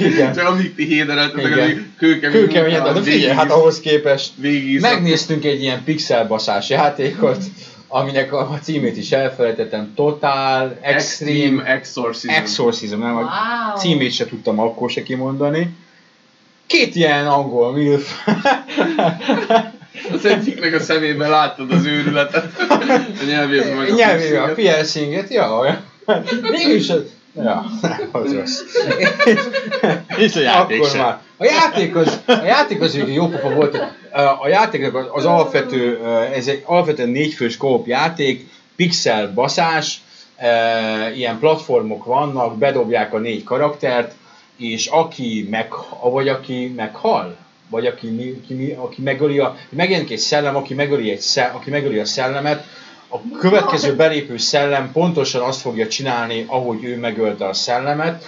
Igen. Csak amíg ti hédereltetek, Igen. addig kőkemény Kőkemény, munkával de figyelj, végig- hát ahhoz képest végig megnéztünk egy ilyen pixelbaszás játékot, aminek a címét is elfelejtettem, Total Extreme Extreme Exorcism. Exorcism, nem, a Wow. címét se tudtam akkor se kimondani. Két ilyen angol milf. Az egyiknek a szemében láttad az őrületet. A nyelvében meg a a piercinget. piercinget, ja, olyan. Mégis. Ja, az rossz. És a játék Akkor sem. már. A játék az, a játék az ugye jó pofa volt. A játéknak az, az alapvető, ez egy alapvetően négyfős kóp játék, pixel baszás, ilyen platformok vannak, bedobják a négy karaktert, és aki meg, vagy aki meghal, vagy aki, aki, aki megöli a, megjelenik egy szellem, aki megöli, egy szell, aki megöli a szellemet, a következő belépő szellem pontosan azt fogja csinálni, ahogy ő megölte a szellemet,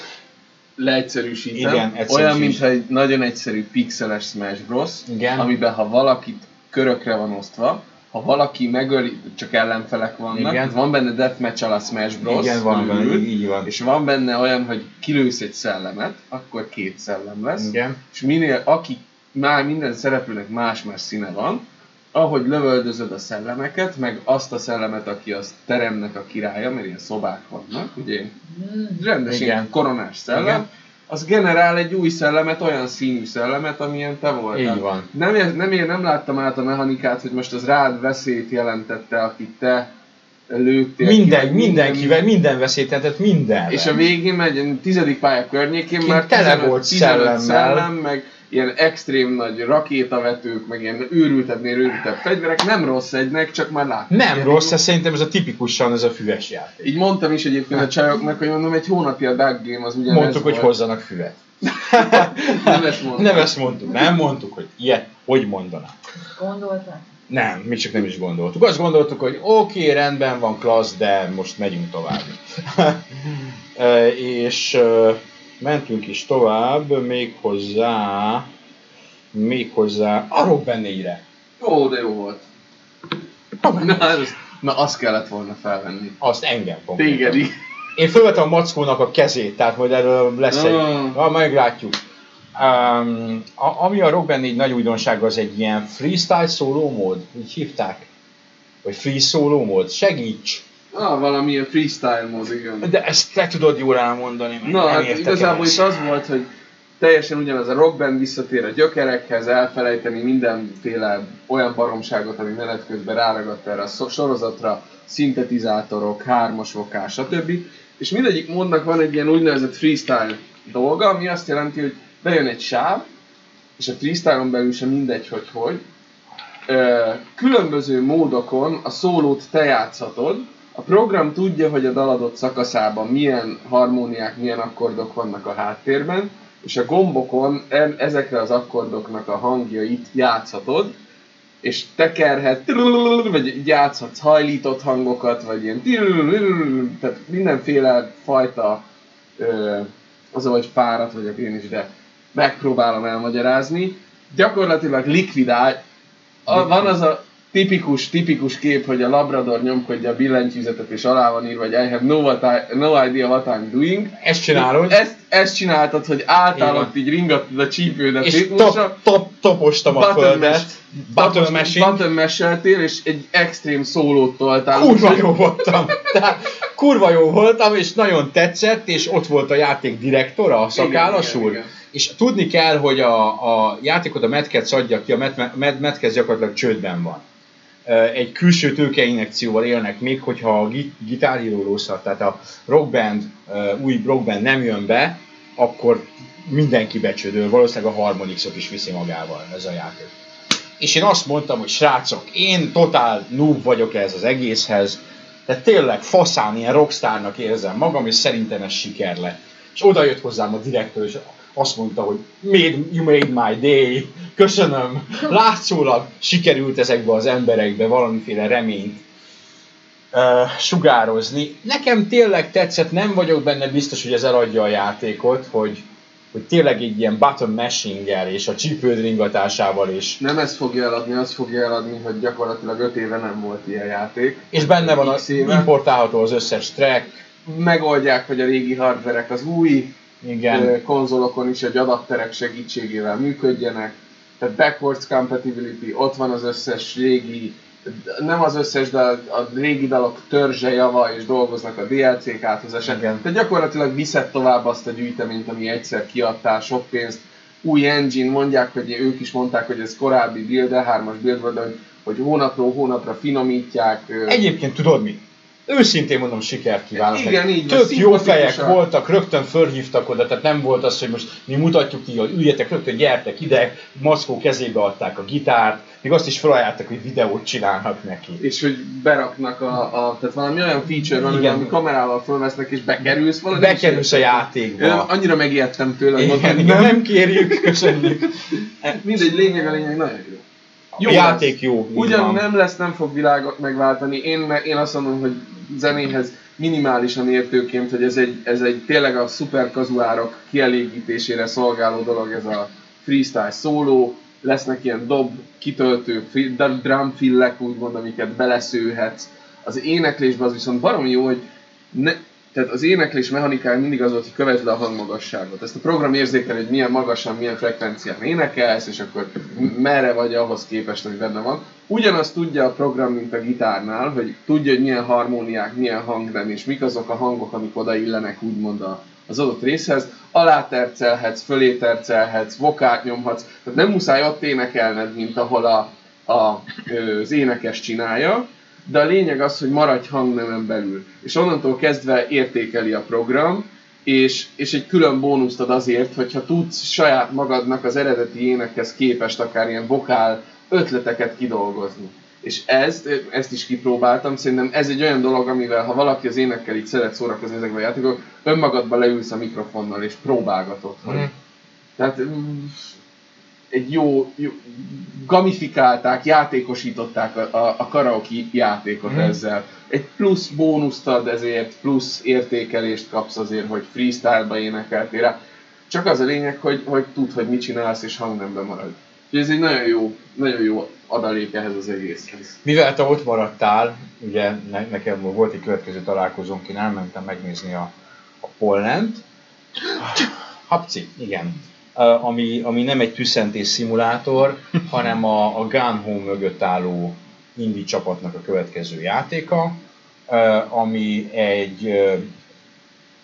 Leegyszerűsítem. Igen. Olyan, mintha egy nagyon egyszerű pixeles Smash Bros. Igen. Amiben ha valakit körökre van osztva, ha valaki megöli, csak ellenfelek vannak, Igen. van benne deathmatch a Smash Bros. Igen, van benne, körülül, így van. És van benne olyan, hogy kilősz egy szellemet, akkor két szellem lesz. Igen. És minél, aki már minden szereplőnek más-más színe van, ahogy lövöldözöd a szellemeket, meg azt a szellemet, aki az teremnek a királya, mert ilyen szobák vannak, ugye rendesen Igen. Igen. koronás szellem, Igen. Az generál egy új szellemet, olyan színű szellemet, amilyen te voltál. Így van. Nem, nem, ér, nem láttam át a mechanikát, hogy most az rád veszélyt jelentette, akit te lőttél. ki, Minden, meg mindenkivel, minden veszélytetett minden. és a végén megy, a tizedik pálya környékén Kint már tele 15, volt 15 szellemmel. szellem, meg ilyen extrém nagy rakétavetők, meg ilyen őrültebbnél őrültebb fegyverek, nem rossz egynek, csak már láttam. Nem Ilyen- rossz, ez szerintem ez a tipikusan ez a füves játék. Így mondtam is egyébként a csajoknak, hogy mondom, egy hónapja a Duck Game az ugyanez Mondtuk, hogy volt. hozzanak füvet. Nem ezt mondtam. Nem ezt mondtuk, nem mondtuk, hogy ilyet hogy mondanak. Gondoltál? Nem, mi csak nem is gondoltuk. Azt gondoltuk, hogy oké, okay, rendben van, klassz, de most megyünk tovább. És mentünk is tovább, még hozzá, még hozzá a Robben 4-re. Ó, de jó volt. Na, az, na azt kellett volna felvenni. Azt engem konkrétan. Téged így. Én fölvettem a Mackónak a kezét, tehát majd erről lesz egy... Ah. Ah, meglátjuk. Um, a, ami a Rock Band 4 nagy újdonsága, az egy ilyen freestyle szóló mód, így hívták. Vagy free szóló mód, segíts! Ah, valamilyen freestyle mód, igen. De ezt te tudod jól elmondani, mert Na, nem hát igazából itt az volt, hogy teljesen ugyanaz a rockband visszatér a gyökerekhez, elfelejteni mindenféle olyan baromságot, ami menet közben ráragadt erre a sorozatra, szintetizátorok, hármas vokás, stb. És mindegyik módnak van egy ilyen úgynevezett freestyle dolga, ami azt jelenti, hogy bejön egy sáv, és a freestyle-on belül sem mindegy, hogy hogy. Különböző módokon a szólót te játszhatod, a program tudja, hogy a dal adott szakaszában milyen harmóniák, milyen akkordok vannak a háttérben, és a gombokon ezekre az akkordoknak a hangjait játszhatod, és tekerhet, vagy játszhatsz hajlított hangokat, vagy ilyen tehát mindenféle fajta az, hogy fáradt vagyok én is, de megpróbálom elmagyarázni. Gyakorlatilag likvidál, a, van az a tipikus, tipikus kép, hogy a Labrador nyomkodja a billentyűzetet és alá van írva, hogy I have no, what I, no idea what I'm doing. Ezt csinálod, Ezt, ezt csináltad, hogy álltál Így ringattad a csípődet és ritmusra, top, top, topostam a földet. Button mashing. button mesheltél, és egy extrém szólót toltál. Kurva jó voltam. Tehát, kurva jó voltam, és nagyon tetszett, és ott volt a játék direktora, a szakállas igen, úr. igen. És tudni kell, hogy a, a játékot a Medcats adja ki, a Medcats gyakorlatilag csődben van. Egy külső tőkeinjekcióval élnek még, hogyha a Git- Guitar Hero rosszat, tehát a Rock Band, ö, új Rock Band nem jön be, akkor mindenki becsődöl, valószínűleg a Harmonixot is viszi magával ez a játék. És én azt mondtam, hogy srácok, én totál noob vagyok ez az egészhez, de tényleg faszán ilyen rockstárnak érzem magam, és szerintem ez siker lett. És oda jött hozzám a direktor, és azt mondta, hogy made, you made my day, köszönöm, látszólag sikerült ezekbe az emberekbe valamiféle reményt uh, sugározni. Nekem tényleg tetszett, nem vagyok benne biztos, hogy ez eladja a játékot, hogy, hogy tényleg egy ilyen button mashinggel és a csípőd ringatásával és, Nem ez fogja eladni, az fogja eladni, hogy gyakorlatilag 5 éve nem volt ilyen játék. és benne van X a, éve. importálható az összes track, Megoldják, hogy a régi hardverek az új Igen. konzolokon is, hogy adapterek segítségével működjenek. Tehát backwards compatibility, ott van az összes régi, nem az összes, de a, régi dalok törzse java, és dolgoznak a DLC-k áthozásán. Tehát gyakorlatilag viszed tovább azt a gyűjteményt, ami egyszer kiadtál sok pénzt, új engine, mondják, hogy ők is mondták, hogy ez korábbi build, 3-as build de hogy, hogy hónapról hónapra finomítják. Egyébként tudod mi? Őszintén mondom, sikert kívánok. Igen, így Tök jó fejek voltak, rögtön fölhívtak oda, tehát nem volt az, hogy most mi mutatjuk ti, hogy üljetek, rögtön gyertek ide, Mackó kezébe adták a gitárt, még azt is felajánlottak, hogy videót csinálnak neki. és hogy beraknak a, a tehát valami olyan feature van, Igen. valami kamerával fölvesznek és bekerülsz valami. Bekerülsz a Én játékba. annyira megijedtem tőle, Igen, mondtam, igen, nem. nem kérjük, köszönjük. Mindegy, lényeg a lényeg, nagyon jó. Jó játék jó. így Ugyan van. nem lesz, nem fog világot megváltani. Én, én azt mondom, hogy zenéhez minimálisan értőként, hogy ez egy, ez egy tényleg a szuper kazuárok kielégítésére szolgáló dolog, ez a freestyle szóló, lesznek ilyen dob, kitöltő, drum fillek, úgymond, amiket beleszőhetsz. Az éneklésben az viszont baromi jó, hogy ne, tehát az éneklés mechanikája mindig az volt, hogy kövesd le a hangmagasságot. Ezt a program érzékel, hogy milyen magasan, milyen frekvencián énekelsz, és akkor merre vagy ahhoz képest, ami benne van. Ugyanazt tudja a program, mint a gitárnál, hogy tudja, hogy milyen harmóniák, milyen hangnem, és mik azok a hangok, amik odaillenek úgymond a, az adott részhez. Alátercelhetsz, fölétercelhetsz, vokált nyomhatsz, tehát nem muszáj ott énekelned, mint ahol a, a, az énekes csinálja, de a lényeg az, hogy maradj hangnemen belül. És onnantól kezdve értékeli a program, és, és egy külön bónuszt ad azért, hogyha tudsz saját magadnak az eredeti énekhez képest akár ilyen vokál ötleteket kidolgozni. És ezt, ezt is kipróbáltam, szerintem ez egy olyan dolog, amivel ha valaki az énekkel így szeret szórakozni ezekben a játékok, önmagadba leülsz a mikrofonnal és próbálgatod. Mhm. Tehát mm, egy jó, jó gamifikálták, játékosították a, a, a karaoke játékot Mhm. ezzel. Egy plusz bónuszt ad ezért, plusz értékelést kapsz azért, hogy freestyle-ba énekeltél rá. Csak az a lényeg, hogy, hogy tudd, hogy mit csinálsz, és hangnemben marad. Úgyhogy ez egy nagyon jó, nagyon jó adalék ehhez az egészhez. Mivel te ott maradtál, ugye ne, nekem volt egy következő találkozónk, én elmentem megnézni a, a Polnent. Hapci, igen. Ami, ami nem egy tüszentés szimulátor, hanem a, a Gun Home mögött álló indie csapatnak a következő játéka, ami egy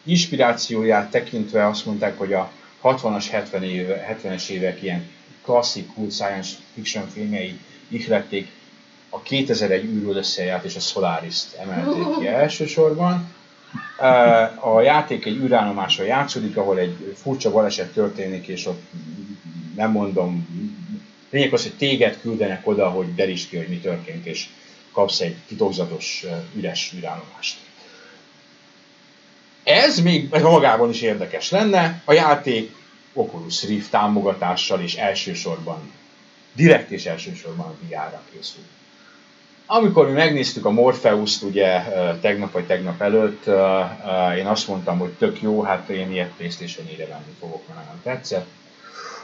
inspirációját tekintve azt mondták, hogy a 60-as, 70 éve, 70-es évek ilyen klasszik, cool science fiction filmjei ihlették a 2001 űről összeját és a Solaris-t emelték ki elsősorban. Uh, A játék egy űrállomáson játszódik, ahol egy furcsa baleset történik, és ott nem mondom, lényeg az, hogy téged küldenek oda, hogy derítsd ki, hogy mi történt, és kapsz egy titokzatos uh, üres űrállomást. Ez még magában is érdekes lenne. A játék Oculus Rift támogatással és elsősorban, direkt és elsősorban VR-ra készül. Amikor mi megnéztük a Morpheus-t ugye tegnap vagy tegnap előtt, én azt mondtam, hogy tök jó, hát én ilyet Playstation 4-re venni fogok, mert nem tetszett.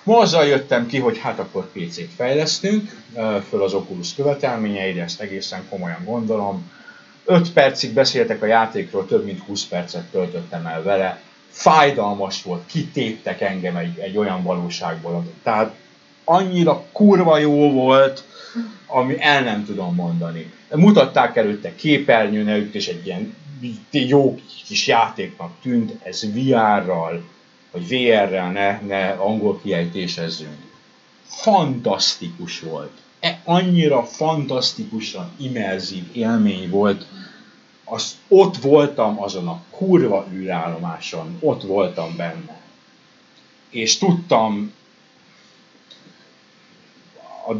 Ma azzal jöttem ki, hogy hát akkor PC-t fejlesztünk, föl az Oculus követelményeire, ezt egészen komolyan gondolom. 5 percig beszéltek a játékról, több mint 20 percet töltöttem el vele. Fájdalmas volt, kitéptek engem egy, egy olyan valóságból. Tehát annyira kurva jó volt, ami el nem tudom mondani. Mutatták előtte képernyőn előtt, és egy ilyen jó kis játéknak tűnt, ez VR-ral, vagy VR-rel, ne, ne angol kiejtésezzünk. Fantasztikus volt. E, annyira fantasztikusan immerzív élmény volt, az, ott voltam azon a kurva űrállomáson, ott voltam benne. És tudtam a,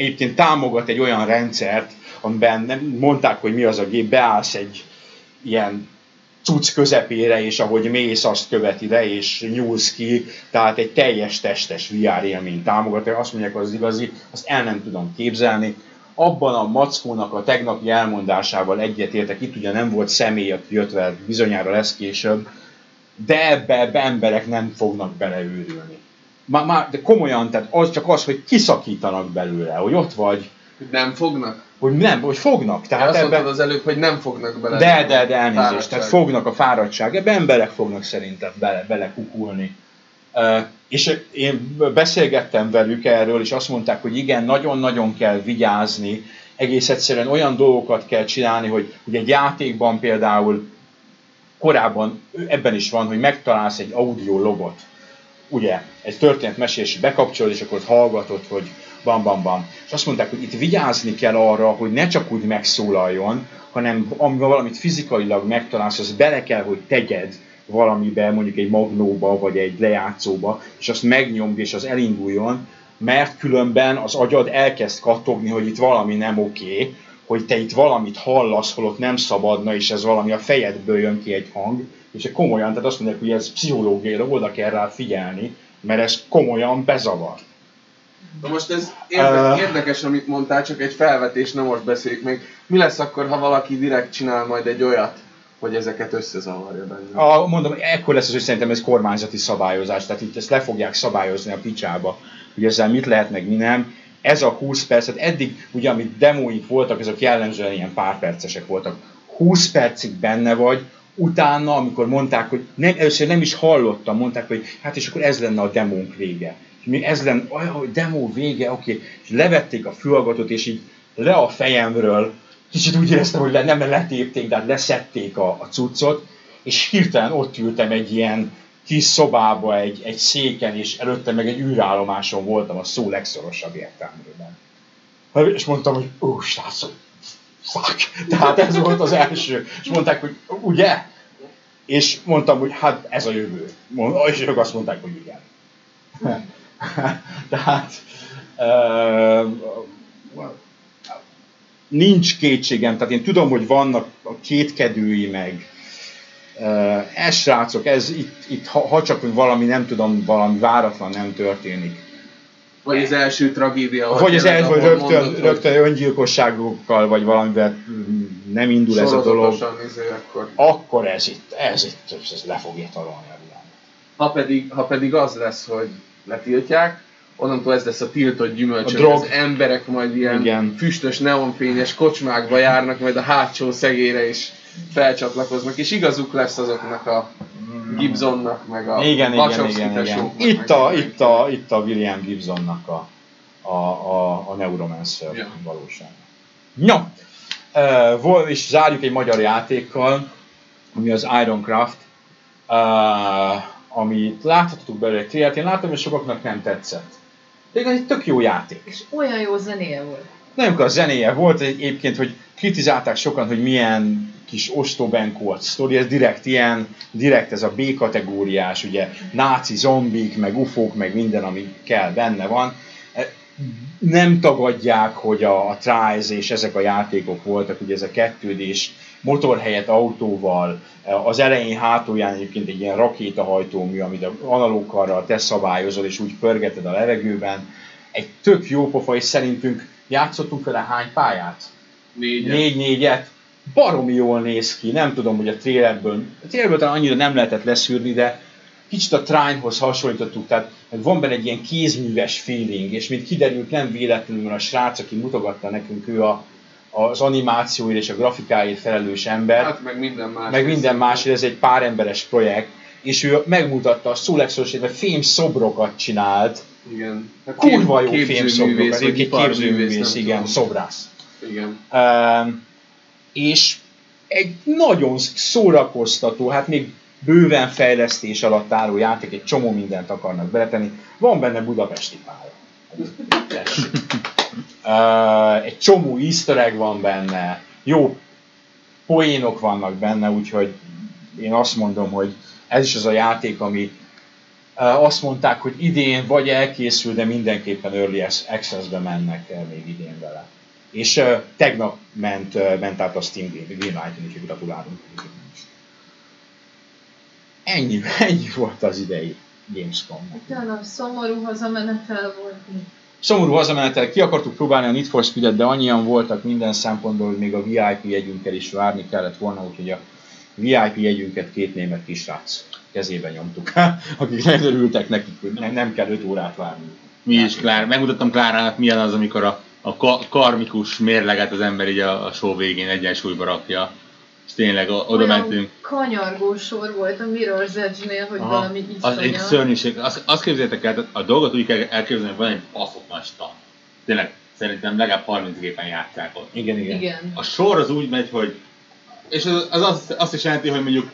egyébként támogat egy olyan rendszert, amiben nem, mondták, hogy mi az a gép, beállsz egy ilyen cucc közepére, és ahogy mész, azt követi le, és nyúlsz ki, tehát egy teljes testes VR élmény támogatja, azt mondják, az igazi, azt el nem tudom képzelni. Abban a mackónak a tegnapi elmondásával egyetértek, itt ugye nem volt személy, aki jött vele, bizonyára lesz később, de ebbe, ebbe emberek nem fognak beleőrülni. Már, már, de komolyan, tehát az csak az, hogy kiszakítanak belőle, hogy ott vagy nem fognak? Hogy nem, hogy fognak. Tehát azt ebben... mondtad az előbb, hogy nem fognak bele. De, de, de elnézést. Tehát fognak a fáradtság. Ebben emberek fognak szerintem bele, bele kukulni. Uh, és én beszélgettem velük erről, és azt mondták, hogy igen, nagyon-nagyon kell vigyázni, egész egyszerűen olyan dolgokat kell csinálni, hogy, hogy egy játékban például korábban ebben is van, hogy megtalálsz egy audio logot, ugye, egy történet mesélés bekapcsolod, és akkor hallgatod, hogy bam, bam, bam. És azt mondták, hogy itt vigyázni kell arra, hogy ne csak úgy megszólaljon, hanem amivel valamit fizikailag megtalálsz, az bele kell, hogy tegyed valamibe, mondjuk egy magnóba, vagy egy lejátszóba, és azt megnyomd, és az elinduljon, mert különben az agyad elkezd kattogni, hogy itt valami nem oké, okay, hogy te itt valamit hallasz, holott nem szabadna, és ez valami a fejedből jön ki egy hang, és komolyan, tehát azt mondják, hogy ez pszichológiailag oda kell rá figyelni, mert ez komolyan bezavar. Na most ez érdekes, uh, érdekes, amit mondtál, csak egy felvetés, nem most beszéljük meg. Mi lesz akkor, ha valaki direkt csinál majd egy olyat, hogy ezeket összezavarja benne? A, mondom, ekkor lesz az, hogy szerintem ez kormányzati szabályozás, tehát itt ezt le fogják szabályozni a picsába, hogy ezzel mit lehet, meg mi nem. Ez a 20 percet, eddig ugye amit demóink voltak, azok jellemzően ilyen pár percesek voltak. 20 percig benne vagy, utána, amikor mondták, hogy nem, először nem is hallottam, mondták, hogy hát és akkor ez lenne a demónk vége. És mi ez lenne, hogy demo vége, oké, okay. és levették a fülhallgatót, és így le a fejemről, kicsit úgy éreztem, hogy le, nem letépték, de hát leszették a, a cuccot, és hirtelen ott ültem egy ilyen kis szobába, egy, egy széken, és előtte meg egy űrállomáson voltam a szó legszorosabb értelmében. És mondtam, hogy ó, srácok, fuck. Tehát ez volt az első. És mondták, hogy ugye? És mondtam, hogy hát ez a jövő. És ők azt mondták, hogy igen. Tehát uh, nincs kétségem, tehát én tudom, hogy vannak a kétkedői meg, ez srácok, ez itt, itt ha, ha csak valami, nem tudom, valami váratlan nem történik, vagy az első tragédia. Vagy az első, hogy rögtön, mondod, rögtön öngyilkosságokkal, vagy valamivel nem indul ez a dolog. Izé, akkor... akkor ez itt, ez itt, ez le fogja találni a világot. Ha pedig, ha pedig az lesz, hogy letiltják, onnantól ez lesz a tiltott gyümölcs, hogy az emberek majd ilyen Igen. füstös, neonfényes kocsmákba járnak, majd a hátsó szegére is felcsatlakoznak, és igazuk lesz azoknak a Gibsonnak, meg a igen, igen, igen, igen. Itt, a, itt, a, itt a William Gibsonnak a, a, a, a Neuromancer ja. valóság. No, uh, és zárjuk egy magyar játékkal, ami az Ironcraft, uh, amit láthattuk belőle egy triát, én látom, hogy sokaknak nem tetszett. De egy tök jó játék. És olyan jó zenéje volt. Nagyon a zenéje volt, egyébként, hogy kritizálták sokan, hogy milyen kis ostobenkolt sztori, ez direkt ilyen, direkt ez a B kategóriás, ugye náci zombik, meg ufók, meg minden, ami kell benne van. E, nem tagadják, hogy a, a Trials és ezek a játékok voltak, ugye ez a kettődés, motor helyett autóval, e, az elején hátulján egyébként egy ilyen rakétahajtómű, amit analógkarral te szabályozol, és úgy pörgeted a levegőben. Egy tök jó pofa, és szerintünk játszottunk vele hány pályát? Négyet. Négy-négyet baromi jól néz ki, nem tudom, hogy a trailerből, a trailerből talán annyira nem lehetett leszűrni, de kicsit a Trine-hoz hasonlítottuk, tehát van benne egy ilyen kézműves feeling, és mint kiderült, nem véletlenül a srác, aki mutogatta nekünk, ő a, az animációért és a grafikáért felelős ember. Hát meg minden más. Meg minden más, ez egy pár emberes projekt, és ő megmutatta a legszorosabb, fém szobrokat csinált. Igen. Hát Kurva jó fém szobrokat, egy képzőművész, igen, szobrász. Igen. Uh, és egy nagyon szórakoztató, hát még bőven fejlesztés alatt álló játék, egy csomó mindent akarnak beletenni. Van benne budapesti pálya. uh, egy csomó easter egg van benne, jó poénok vannak benne, úgyhogy én azt mondom, hogy ez is az a játék, ami uh, azt mondták, hogy idén vagy elkészül, de mindenképpen Early Access-be mennek el még idén vele. És tegnap ment, ment át a Steam Greenlight-on, úgyhogy gratulálunk. Ennyi, ennyi volt az idei Gamescom. Utána szomorú hazamenetel volt. Szomorú hazamenetel, ki akartuk próbálni a Need for Speed-et, de annyian voltak minden szempontból, hogy még a VIP jegyünkkel is várni kellett volna, úgyhogy a VIP jegyünket két német kisrác kezébe nyomtuk, akik megörültek nekik, hogy nem kell 5 órát várni. Mi is, Klár, megmutattam Klárának milyen az, amikor a a ka- karmikus mérleget az ember így a, a show végén egyensúlyba rakja. És tényleg oda mentünk. Olyan kanyargó sor volt a Mirror's Edge-nél, hogy Aha. valami Az egy iszonyat. szörnyűség. Azt, azt képzeljétek el, a dolgot úgy kell elképzelni, hogy van egy baszok nagy stand. Tényleg, szerintem legalább 30 gépen játszák ott. Igen, igen. Igen. A sor az úgy megy, hogy és az, az azt, azt is jelenti, hogy mondjuk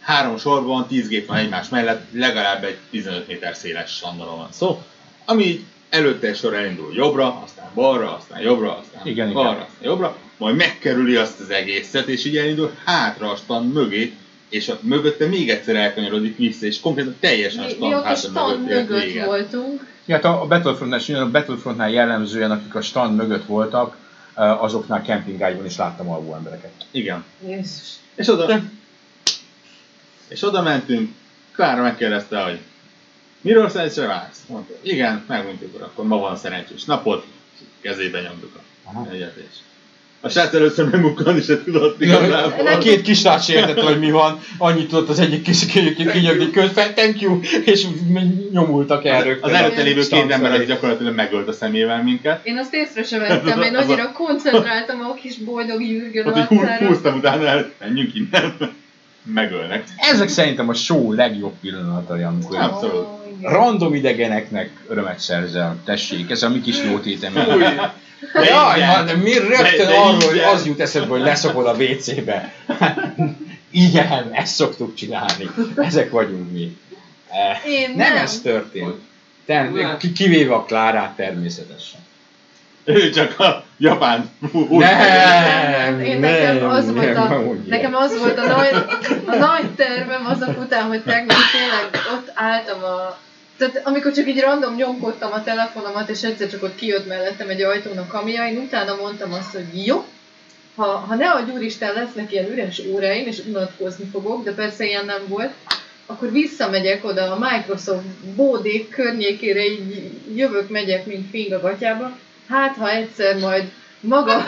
három sorban, 10 gép van egymás mellett, legalább egy 15 méter széles standról van szó, ami előtte egy sor elindul jobbra, aztán balra, aztán jobbra, aztán Igen, balra, igen. aztán jobbra, majd megkerüli azt az egészet, és így elindul hátra a stand mögé, és a mögötte még egyszer elkanyarodik vissza, és konkrétan teljesen a Mi, mi stand a hátra stand mögött mögött véget. voltunk, Ja, hát a Battlefrontnál, a Battlefrontnál jellemzően, akik a stand mögött voltak, eh, azoknál kempingágyban is láttam alvó embereket. Igen. Jézus. És oda, és oda mentünk, Klára megkérdezte, hogy miről szerencsére vársz? Mondta, igen, megmondjuk, akkor ma van szerencsés napod, és kezébe nyomtuk Aha. a egyet és a srác először megmunkani se tudott igazából. A két kisrác se értette, hogy mi van, annyit tudott az egyik kis kinyögni közben, thank you, és nyomultak el Az, rögtön. az előtte lévő két ember az gyakorlatilag megölt a szemével minket. Én azt észre sem vettem, én annyira koncentráltam a kis boldog jürgön Ott így hú- arcára. húztam utána el, menjünk innen. Megölnek. Ezek szerintem a show legjobb pillanatai, amikor Abszolút. Random idegeneknek örömet szerzel. Tessék, ez a mi kis jó tétem. Új, De Jaj, de mi rögtön De- de arról, hogy az jut eszedbe, hogy leszokod a WC-be. Igen, ezt szoktuk csinálni. Ezek vagyunk mi. Eh, Én nem, nem. ez történt. Te, Nem. ki- kivéve a Klárát természetesen. Ő csak a japán Nem, Én nekem nem, az volt a, nekem az volt a nagy, a nagy tervem azok után, hogy tegnap tényleg ott álltam a tehát amikor csak így random nyomkodtam a telefonomat, és egyszer csak ott kijött mellettem egy ajtón a kamia, én utána mondtam azt, hogy jó, ha, ha ne a úristen lesznek ilyen üres óráim, és unatkozni fogok, de persze ilyen nem volt, akkor visszamegyek oda a Microsoft bódék környékére, így jövök, megyek, mint fing a gatyába. Hát, ha egyszer majd maga,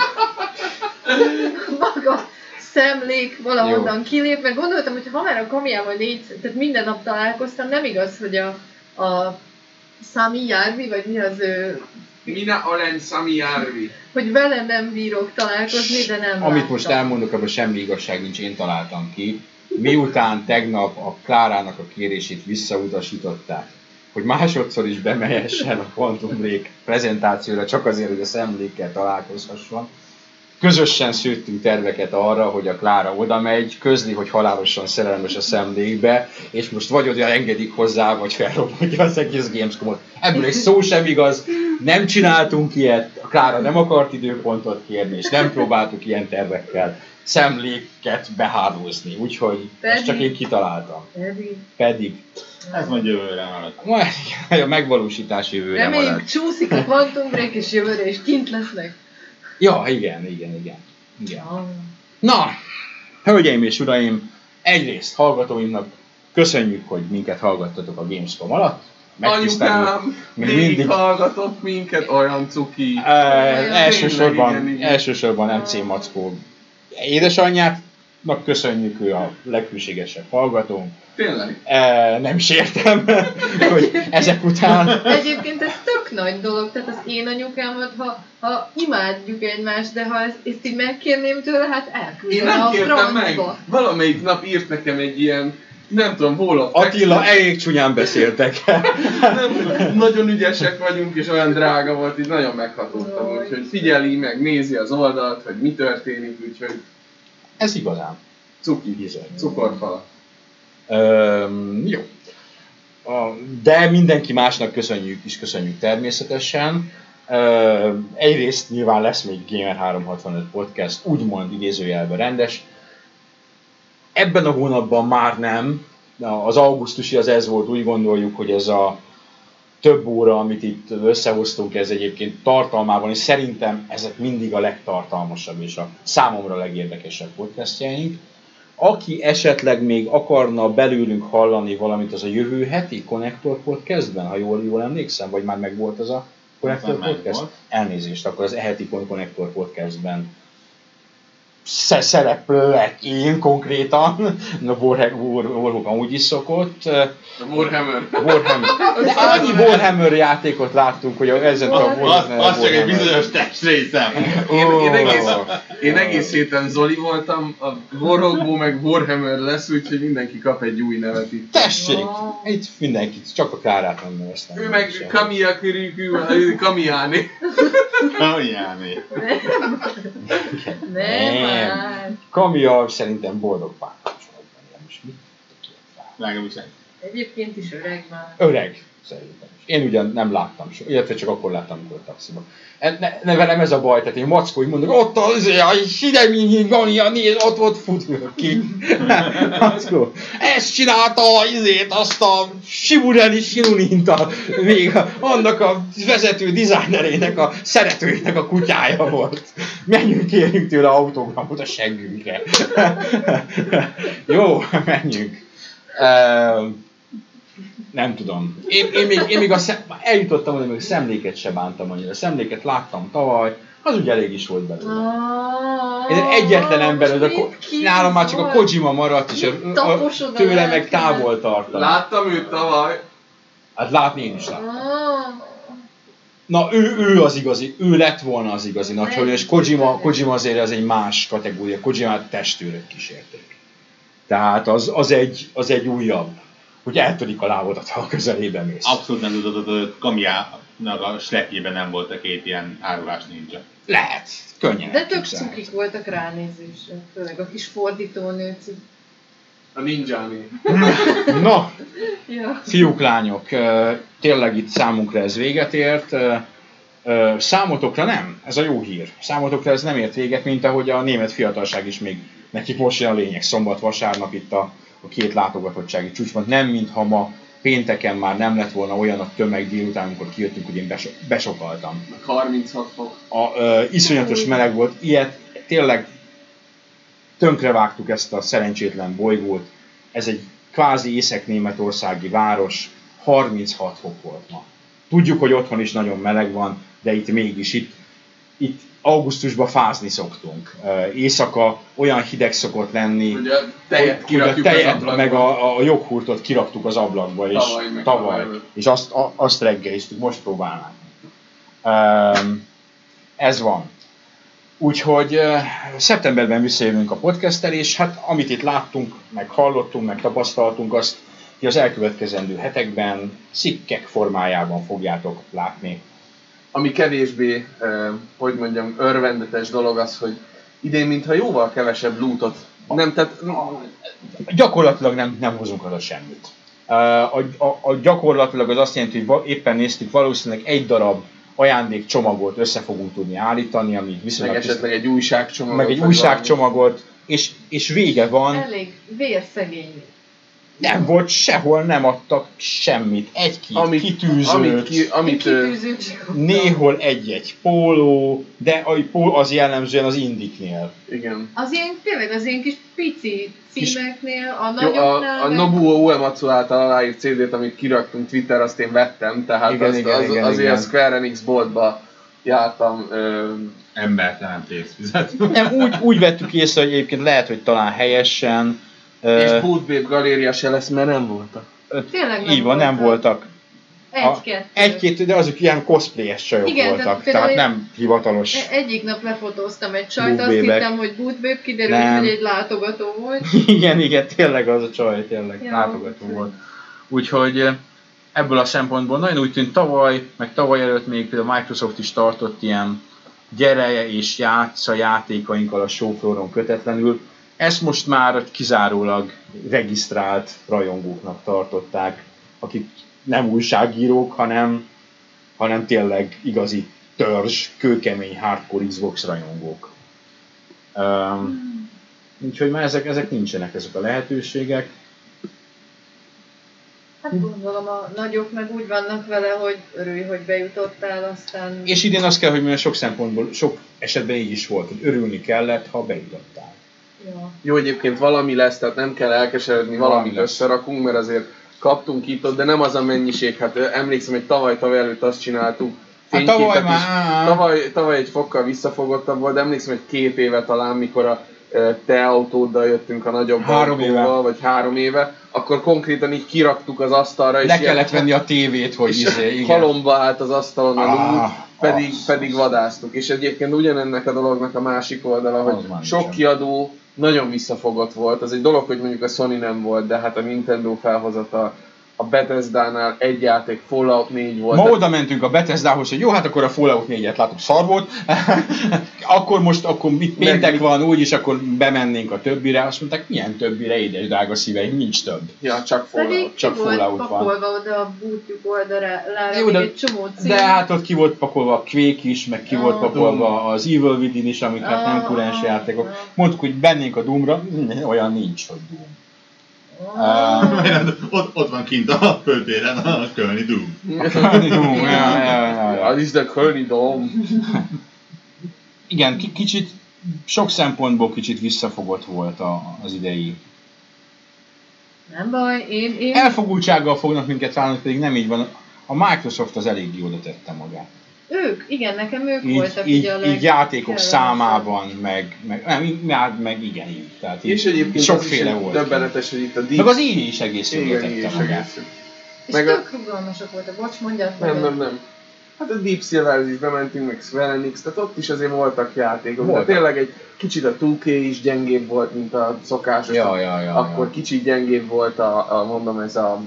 maga szemlék valahonnan kilép, meg gondoltam, hogy ha már a kamiával négy, tehát minden nap találkoztam, nem igaz, hogy a, a Sami Járvi, vagy mi az ő, Mina Olen Sami Járvi. hogy vele nem bírok találkozni, de nem Amit most láttam. elmondok, abban semmi igazság nincs, én találtam ki. Miután tegnap a Klárának a kérését visszautasították, hogy másodszor is bemelyessen a Quantum Break prezentációra, csak azért, hogy a szemlékkel találkozhasson. Közösen szőttünk terveket arra, hogy a Klára oda megy, közli, hogy halálosan szerelmes a szemlékbe, és most vagy oda engedik hozzá, vagy felrobbantja az egész Gamescomot. Ebből egy szó sem igaz, nem csináltunk ilyet, a Klára nem akart időpontot kérni, és nem próbáltuk ilyen tervekkel szemléket behálózni, úgyhogy ezt csak én kitaláltam. Pedig Pedig Ez majd jövőre maradt. majd a megvalósítás jövőre marad. Reméljük csúszik a Quantum Break, és jövőre is kint lesznek. Ja, igen, igen, igen. igen. Ja. Na, hölgyeim és uraim, egyrészt hallgatóimnak köszönjük, hogy minket hallgattatok a Gamescom alatt. Anyukám, Még mindig- hallgatott minket, olyan cuki. Uh, elsősorban, igen, igen. elsősorban MC Mackó édesanyjátnak köszönjük, ő a leghűségesebb hallgatónk. Tényleg. Uh, nem is értem, hogy ezek után Egyébként ez tök nagy dolog, tehát az én anyukámat, ha, ha imádjuk egymást, de ha ezt, ezt így megkérném tőle, hát Én elküldöm nem a kértem meg. Valamelyik nap írt nekem egy ilyen, nem tudom, hol a Attila, elég csúnyán beszéltek. nem, nagyon ügyesek vagyunk, és olyan drága volt, így nagyon meghatódtam, úgyhogy figyeli meg, nézi az oldalt, hogy mi történik, úgyhogy Ez igazán. cuki, Bizony. cukorfala. Öm, jó. De mindenki másnak köszönjük is, köszönjük természetesen. Öm, Egyrészt nyilván lesz még Gamer 365 podcast, úgymond idézőjelben rendes. Ebben a hónapban már nem. Az augusztusi az ez volt, úgy gondoljuk, hogy ez a több óra, amit itt összehoztunk, ez egyébként tartalmában, és szerintem ezek mindig a legtartalmasabb és a számomra legérdekesebb podcastjaink. Aki esetleg még akarna belőlünk hallani valamit, az a jövő heti Connector Podcastben, ha jól, jól emlékszem, vagy már megvolt az a Connector Podcast? Elnézést, akkor az eheti Connector Podcastben sze- szereplő lett én konkrétan, na Warhammer, War, Warhawk amúgy is szokott, A Warhammer. Warhammer. De annyi Warhammer játékot láttunk, hogy ezen a Az, az csak egy bizonyos testrészem. Én, én, egész, én egész héten Zoli voltam, a Warhawkból meg Warhammer lesz, úgyhogy mindenki kap egy új nevet itt. Tessék! Itt mindenkit, csak a kárát nem neveztem. Ő meg Kamiya Kuriku, Kamiyáni. Anyámé. Nem, Nem. Kamia szerintem boldog párkapcsolatban él. Most mit? Legalábbis egy. Egyébként is öreg már. Öreg, szerintem. Én ugyan nem láttam soha, illetve csak akkor láttam, amikor taxiban. E- Ne, ne, velem ez a baj, tehát én mackó, mondok, ott az, a hidegményi Gania, nézd, ott volt fut ki. mackó, ezt csinálta izét, azt a Shimureli Shinuninta, még a, annak a vezető dizájnerének, a szeretőjének a kutyája volt. Menjünk, kérjünk tőle autogramot a seggünkre. Jó, menjünk. Um, nem tudom. Én, én még, én még a szem, eljutottam oda, még a szemléket se bántam annyira. A szemléket láttam tavaly, az ugye elég is volt belőle. Én egyetlen ember, de a, ko- nálam már csak a? Kojima maradt, és a, a, tőle meg távol tartam. Láttam őt tavaly. Hát látni én is láttam. Ah, Na, ő, ő az igazi, ő lett volna az igazi nagy és Kojima, Kojima azért az egy más kategória, Kojimát testőrök kísérték. Tehát az, az, egy, az egy újabb, hogy eltörik a lábodat, ha a közelébe mész. Abszolút nem tudod, hogy Kamiának a slepjében nem volt a két ilyen árulás ninja. Lehet, könnyen. de tök cukik voltak ránézésre. Főleg a kis fordítónő. A Ninjáni. Na, Ja. fiúk, lányok, tényleg itt számunkra ez véget ért. Számotokra nem, ez a jó hír. Számotokra ez nem ért véget, mint ahogy a német fiatalság is még nekik most jön a lényeg. Szombat, vasárnap itt a, a két látogatottsági csúcspont. Nem, mintha ma pénteken már nem lett volna olyan a tömeg délután, amikor kijöttünk, hogy én beso- besokaltam. Meg 36 fok. a, ö, iszonyatos meleg volt, ilyet tényleg tönkrevágtuk ezt a szerencsétlen bolygót. Ez egy kvázi észak-németországi város, 36 fok volt ma. Tudjuk, hogy otthon is nagyon meleg van, de itt mégis itt, itt augusztusban fázni szoktunk. Éjszaka olyan hideg szokott lenni, Hogy a tejet hogy a tejet, meg a, a joghurtot kiraktuk az ablakba, és Tavaly tavaly, és azt, a, azt reggeliztük, most próbálnánk. Um, ez van. Úgyhogy uh, szeptemberben visszajövünk a podcasttel, és hát amit itt láttunk, meg hallottunk, meg tapasztaltunk, azt ti az elkövetkezendő hetekben cikkek formájában fogjátok látni. Ami kevésbé, hogy mondjam, örvendetes dolog az, hogy idén mintha jóval kevesebb lootot. Nem, tehát Gyakorlatilag nem, nem hozunk oda semmit. A, a, a gyakorlatilag az azt jelenti, hogy éppen néztük, valószínűleg egy darab ajándékcsomagot össze fogunk tudni állítani, ami meg viszonylag esetleg egy újságcsomagot. meg egy újságcsomagot, és, és vége van. Elég vérszegény. Nem volt, sehol nem adtak semmit. Egy-két valami. kitűzőt, amit, ki, amit Kitűzőt néhol egy-egy póló, de a póló az jellemzően az indiknél. igen. Az ilyen, tényleg az ilyen kis pici címeknél, a nagyoknál... a, a Nobuo Uematsu által aláírt CD-t, amit kiraktunk Twitter, azt én vettem, tehát Igen, azt, igen, az, igen, azért igen. a Square Enix boltba jártam. Ö, Embertelen pénzfizet. Nem, úgy, úgy vettük észre, hogy egyébként lehet, hogy talán helyesen. És Bootbabe galéria se lesz, mert nem voltak. Tényleg nem így van, nem voltak. Egy-kettő. Egy-két, de azok ilyen cosplayes csajok Igen, tehát voltak, tehát én- nem hivatalos. E- Egyik nap lefotóztam egy csajt, azt hittem, hogy bootbabe, kiderült, Nem. hogy egy látogató volt. igen, igen, tényleg az a csaj, tényleg Ja, látogató oké. volt. Úgyhogy ebből a szempontból nagyon úgy tűnt tavaly, meg tavaly előtt még például Microsoft is tartott ilyen gyere és játsza játékainkkal a showflooron kötetlenül. Ezt most már kizárólag regisztrált rajongóknak tartották, akik nem újságírók, hanem, hanem tényleg igazi törzs, kőkemény hardcore Xbox rajongók. Um, úgyhogy már ezek, ezek nincsenek, ezek a lehetőségek. Hát gondolom a nagyok meg úgy vannak vele, hogy örülj, hogy bejutottál, aztán... És idén azt kell, hogy mondjam, sok szempontból, sok esetben így is volt, hogy örülni kellett, ha bejutottál. Ja. Jó, egyébként valami lesz, tehát nem kell elkeseredni, Valami valamit lesz. összerakunk, mert azért kaptunk itt ott, de nem az a mennyiség. Hát emlékszem, hogy tavaly tavaly előtt azt csináltuk, fényképek tavaly is. már- Tavaly, tavaly egy fokkal visszafogottabb volt, de emlékszem, hogy két éve talán, mikor a te autóddal jöttünk a nagyobb Három autóval, éve. vagy három éve, akkor konkrétan így kiraktuk az asztalra, és Le ilyen- kellett venni a tévét, hogy és izé, igen. halomba állt az asztalon a Ah, lúd, pedig, az- pedig vadáztuk. És egyébként ugyanennek a dolognak a másik oldala, hogy van, sok nincsen. kiadó nagyon visszafogott volt. Az egy dolog, hogy mondjuk a Sony nem volt, de hát a Nintendo felhozott a, Bethesda-nál egy játék Fallout 4 volt. Ma Tehát oda mentünk a Bethesdához, hogy jó, hát akkor a Fallout 4-et látok, szar volt. akkor most, akkor mit péntek Meg- van, úgyis akkor bemennénk a többire. Azt mondták, milyen többire, édes drága szíveim, nincs több. Ja, csak Fallout. Csak volt Fallout van. pakolva oda a bútjuk oldalára, Jó, de- egy csomó cím. De hát ott ki volt pakolva a Quake is, meg ki volt Ah. pakolva az Evil Within is, amik hát nem Ah, kurens játékok. ah. Mondtuk, hogy bennénk a Doomra, olyan nincs, hogy Doom. Ah. ott, ott van kint a főtéren a Kölni Doom. Doom, ja, ja, ja, ja. Az is de Kölni Dome. Igen, ki- kicsit, sok szempontból kicsit visszafogott volt a, az idei. Nem baj, én, én Elfogultsággal fognak minket válni, pedig nem így van. A Microsoft az eléggé oda tette magát. Ők, igen, nekem ők Így, voltak így, így a így játékok számában, meg, meg, nem, így- meg, meg igen, így. Tehát így És egyébként az sokféle volt. döbbenetes, hogy itt a Deep Meg az így is egész jól tette így magát. És meg a- tök rugalmasak voltak, bocs, mondjad Nem, nem, nem. Hát a Deep Silver is bementünk, meg Square Enix, tehát ott is azért voltak játékok. Voltak. De tényleg egy kicsit a 2K is gyengébb volt, mint a szokásos. Ja, ja, ja, Akkor ja. kicsit gyengébb volt a, a mondom, ez a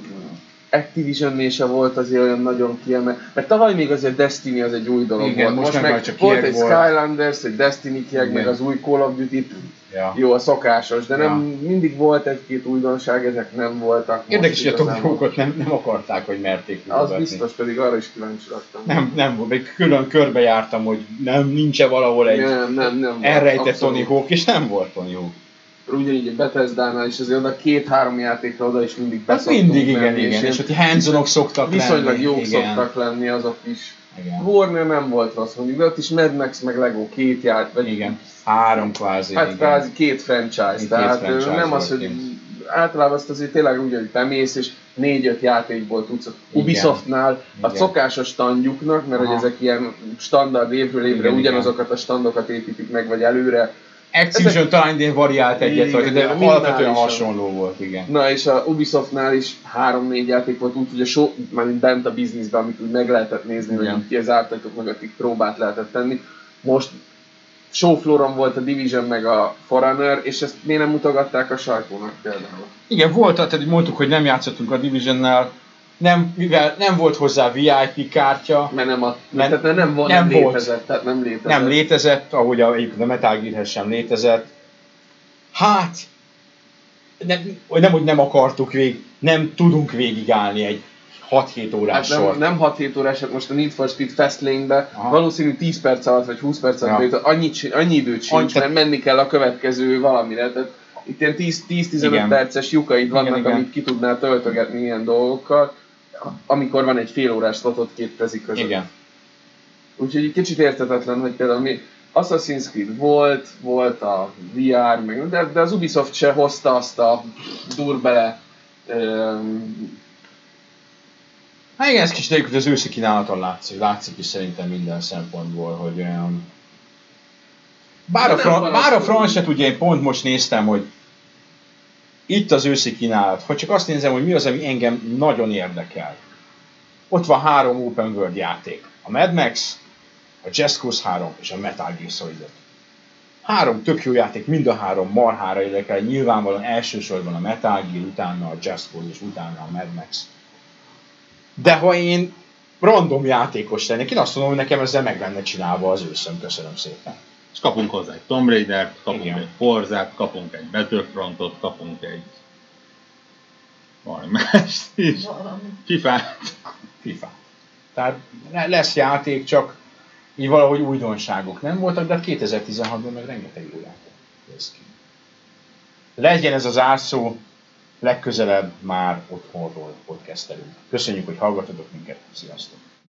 activision se volt azért olyan nagyon kiemel. Mert tavaly még azért Destiny az egy új dolog Igen, volt. most meg meg csak volt egy volt. Skylanders, egy Destiny kieg, meg az új Call of Duty. Ja. Jó, a szokásos, de nem Ja. mindig volt egy-két újdonság, ezek nem voltak. most Érdekes, hogy a. Tokiókot nem, nem akarták, hogy merték Az biztos, pedig arra is kíváncsi lettem. Nem, nem, még külön körbe jártam, hogy nem, nincs-e valahol egy Nem, nem, nem. elrejtett. Tony Hawk, és nem volt Tony Hawk. Ugyanígy a Bethesda-nál is azért oda két-három játékra oda is mindig Hát beszoktunk mindig, igen, és igen. ilyen És ott hands szoktak Viszonylag lenni. jók igen. szoktak lenni azok is. Igen. Warner nem volt rossz mondjuk, de ott is Mad Max meg Lego két jár, vagy igen. Három kvázi. hát igen. kvázi két franchise, Két tehát franchise nem az, hogy kint. általában azt azért tényleg úgy, hogy bemész, és négy-öt játékból tudsz. Igen. Ubisoftnál a Igen. szokásos standjuknak, mert hogy Aha. ezek ilyen standard évről évre Igen, ugyanazokat a standokat építik meg, vagy előre, Activision talán idén variált egyet, Igen, rajta, de alapvetően hasonló volt, igen. Na és a Ubisoftnál is három-négy játék volt úgy, hogy a show, már bent a bizniszben, amit úgy meg lehetett nézni, hogy Igen. így ki az ártajtók mögött így próbát lehetett tenni. Most showflooron volt a Division meg a Forerunner, és ezt miért nem mutogatták a sajtónak például? Igen, volt, tehát mondtuk, hogy nem játszottunk a Divisionnel, nem, mivel nem volt hozzá VIP kártya, Mert nem, a, Mert tehát nem, nem, volt, nem nem volt. létezett, tehát nem létezett. nem létezett, ahogy a, egyébként a Metal Gearhez sem létezett. Hát, nem, hogy nem, hogy nem akartuk végig, nem tudunk végigállni egy 6-7 órás Hát sort. nem, nem 6-7 órás, hát most a Need for Speed Fastlane-be Aha. valószínű 10 perc alatt vagy 20 perc alatt, Ja. annyi, annyi időt sincs, Annyi- mert menni kell a következő valamire. Tehát itt ilyen 10-15 Igen. perces lyukaid vannak, Igen, igen. amit ki tudnál töltögetni ilyen dolgokkal, amikor van egy fél órás slotot két kezi között. Igen. Úgyhogy egy kicsit értetetlen, hogy például mi Assassin's Creed volt, volt a VR, meg, de, de az Ubisoft se hozta azt a durbele öm, Hát igen, ez kicsit egyébként az őszi kínálaton látszik, látszik is szerintem minden szempontból, hogy olyan... Bár a, fran- van bár a francset ugye én pont most néztem, hogy itt az őszi kínálat, ha csak azt nézem, hogy mi az, ami engem nagyon érdekel. Ott van három open world játék. A Mad Max, a Just Cause 3 és a Metal Gear Solid 5. Három tök jó játék, mind a három marhára érdekel, nyilvánvalóan elsősorban a Metal Gear, utána a Just Cause és utána a Mad Max. De ha én random játékos lennék, én azt mondom, hogy nekem ezzel meg lenne csinálva az őszöm. Köszönöm szépen. És kapunk hozzá egy Tomb Raider-t, kapunk Igen. egy Forzát, kapunk egy Battlefrontot, kapunk egy valami más is. FIFA-t. FIFA. Tehát le- lesz játék, csak így valahogy újdonságok nem voltak, de hát 2016-ban meg rengeteg jó játék ki. Legyen ez az árszó, legközelebb már otthonról podcastelünk. Köszönjük, hogy hallgatotok minket, sziasztok!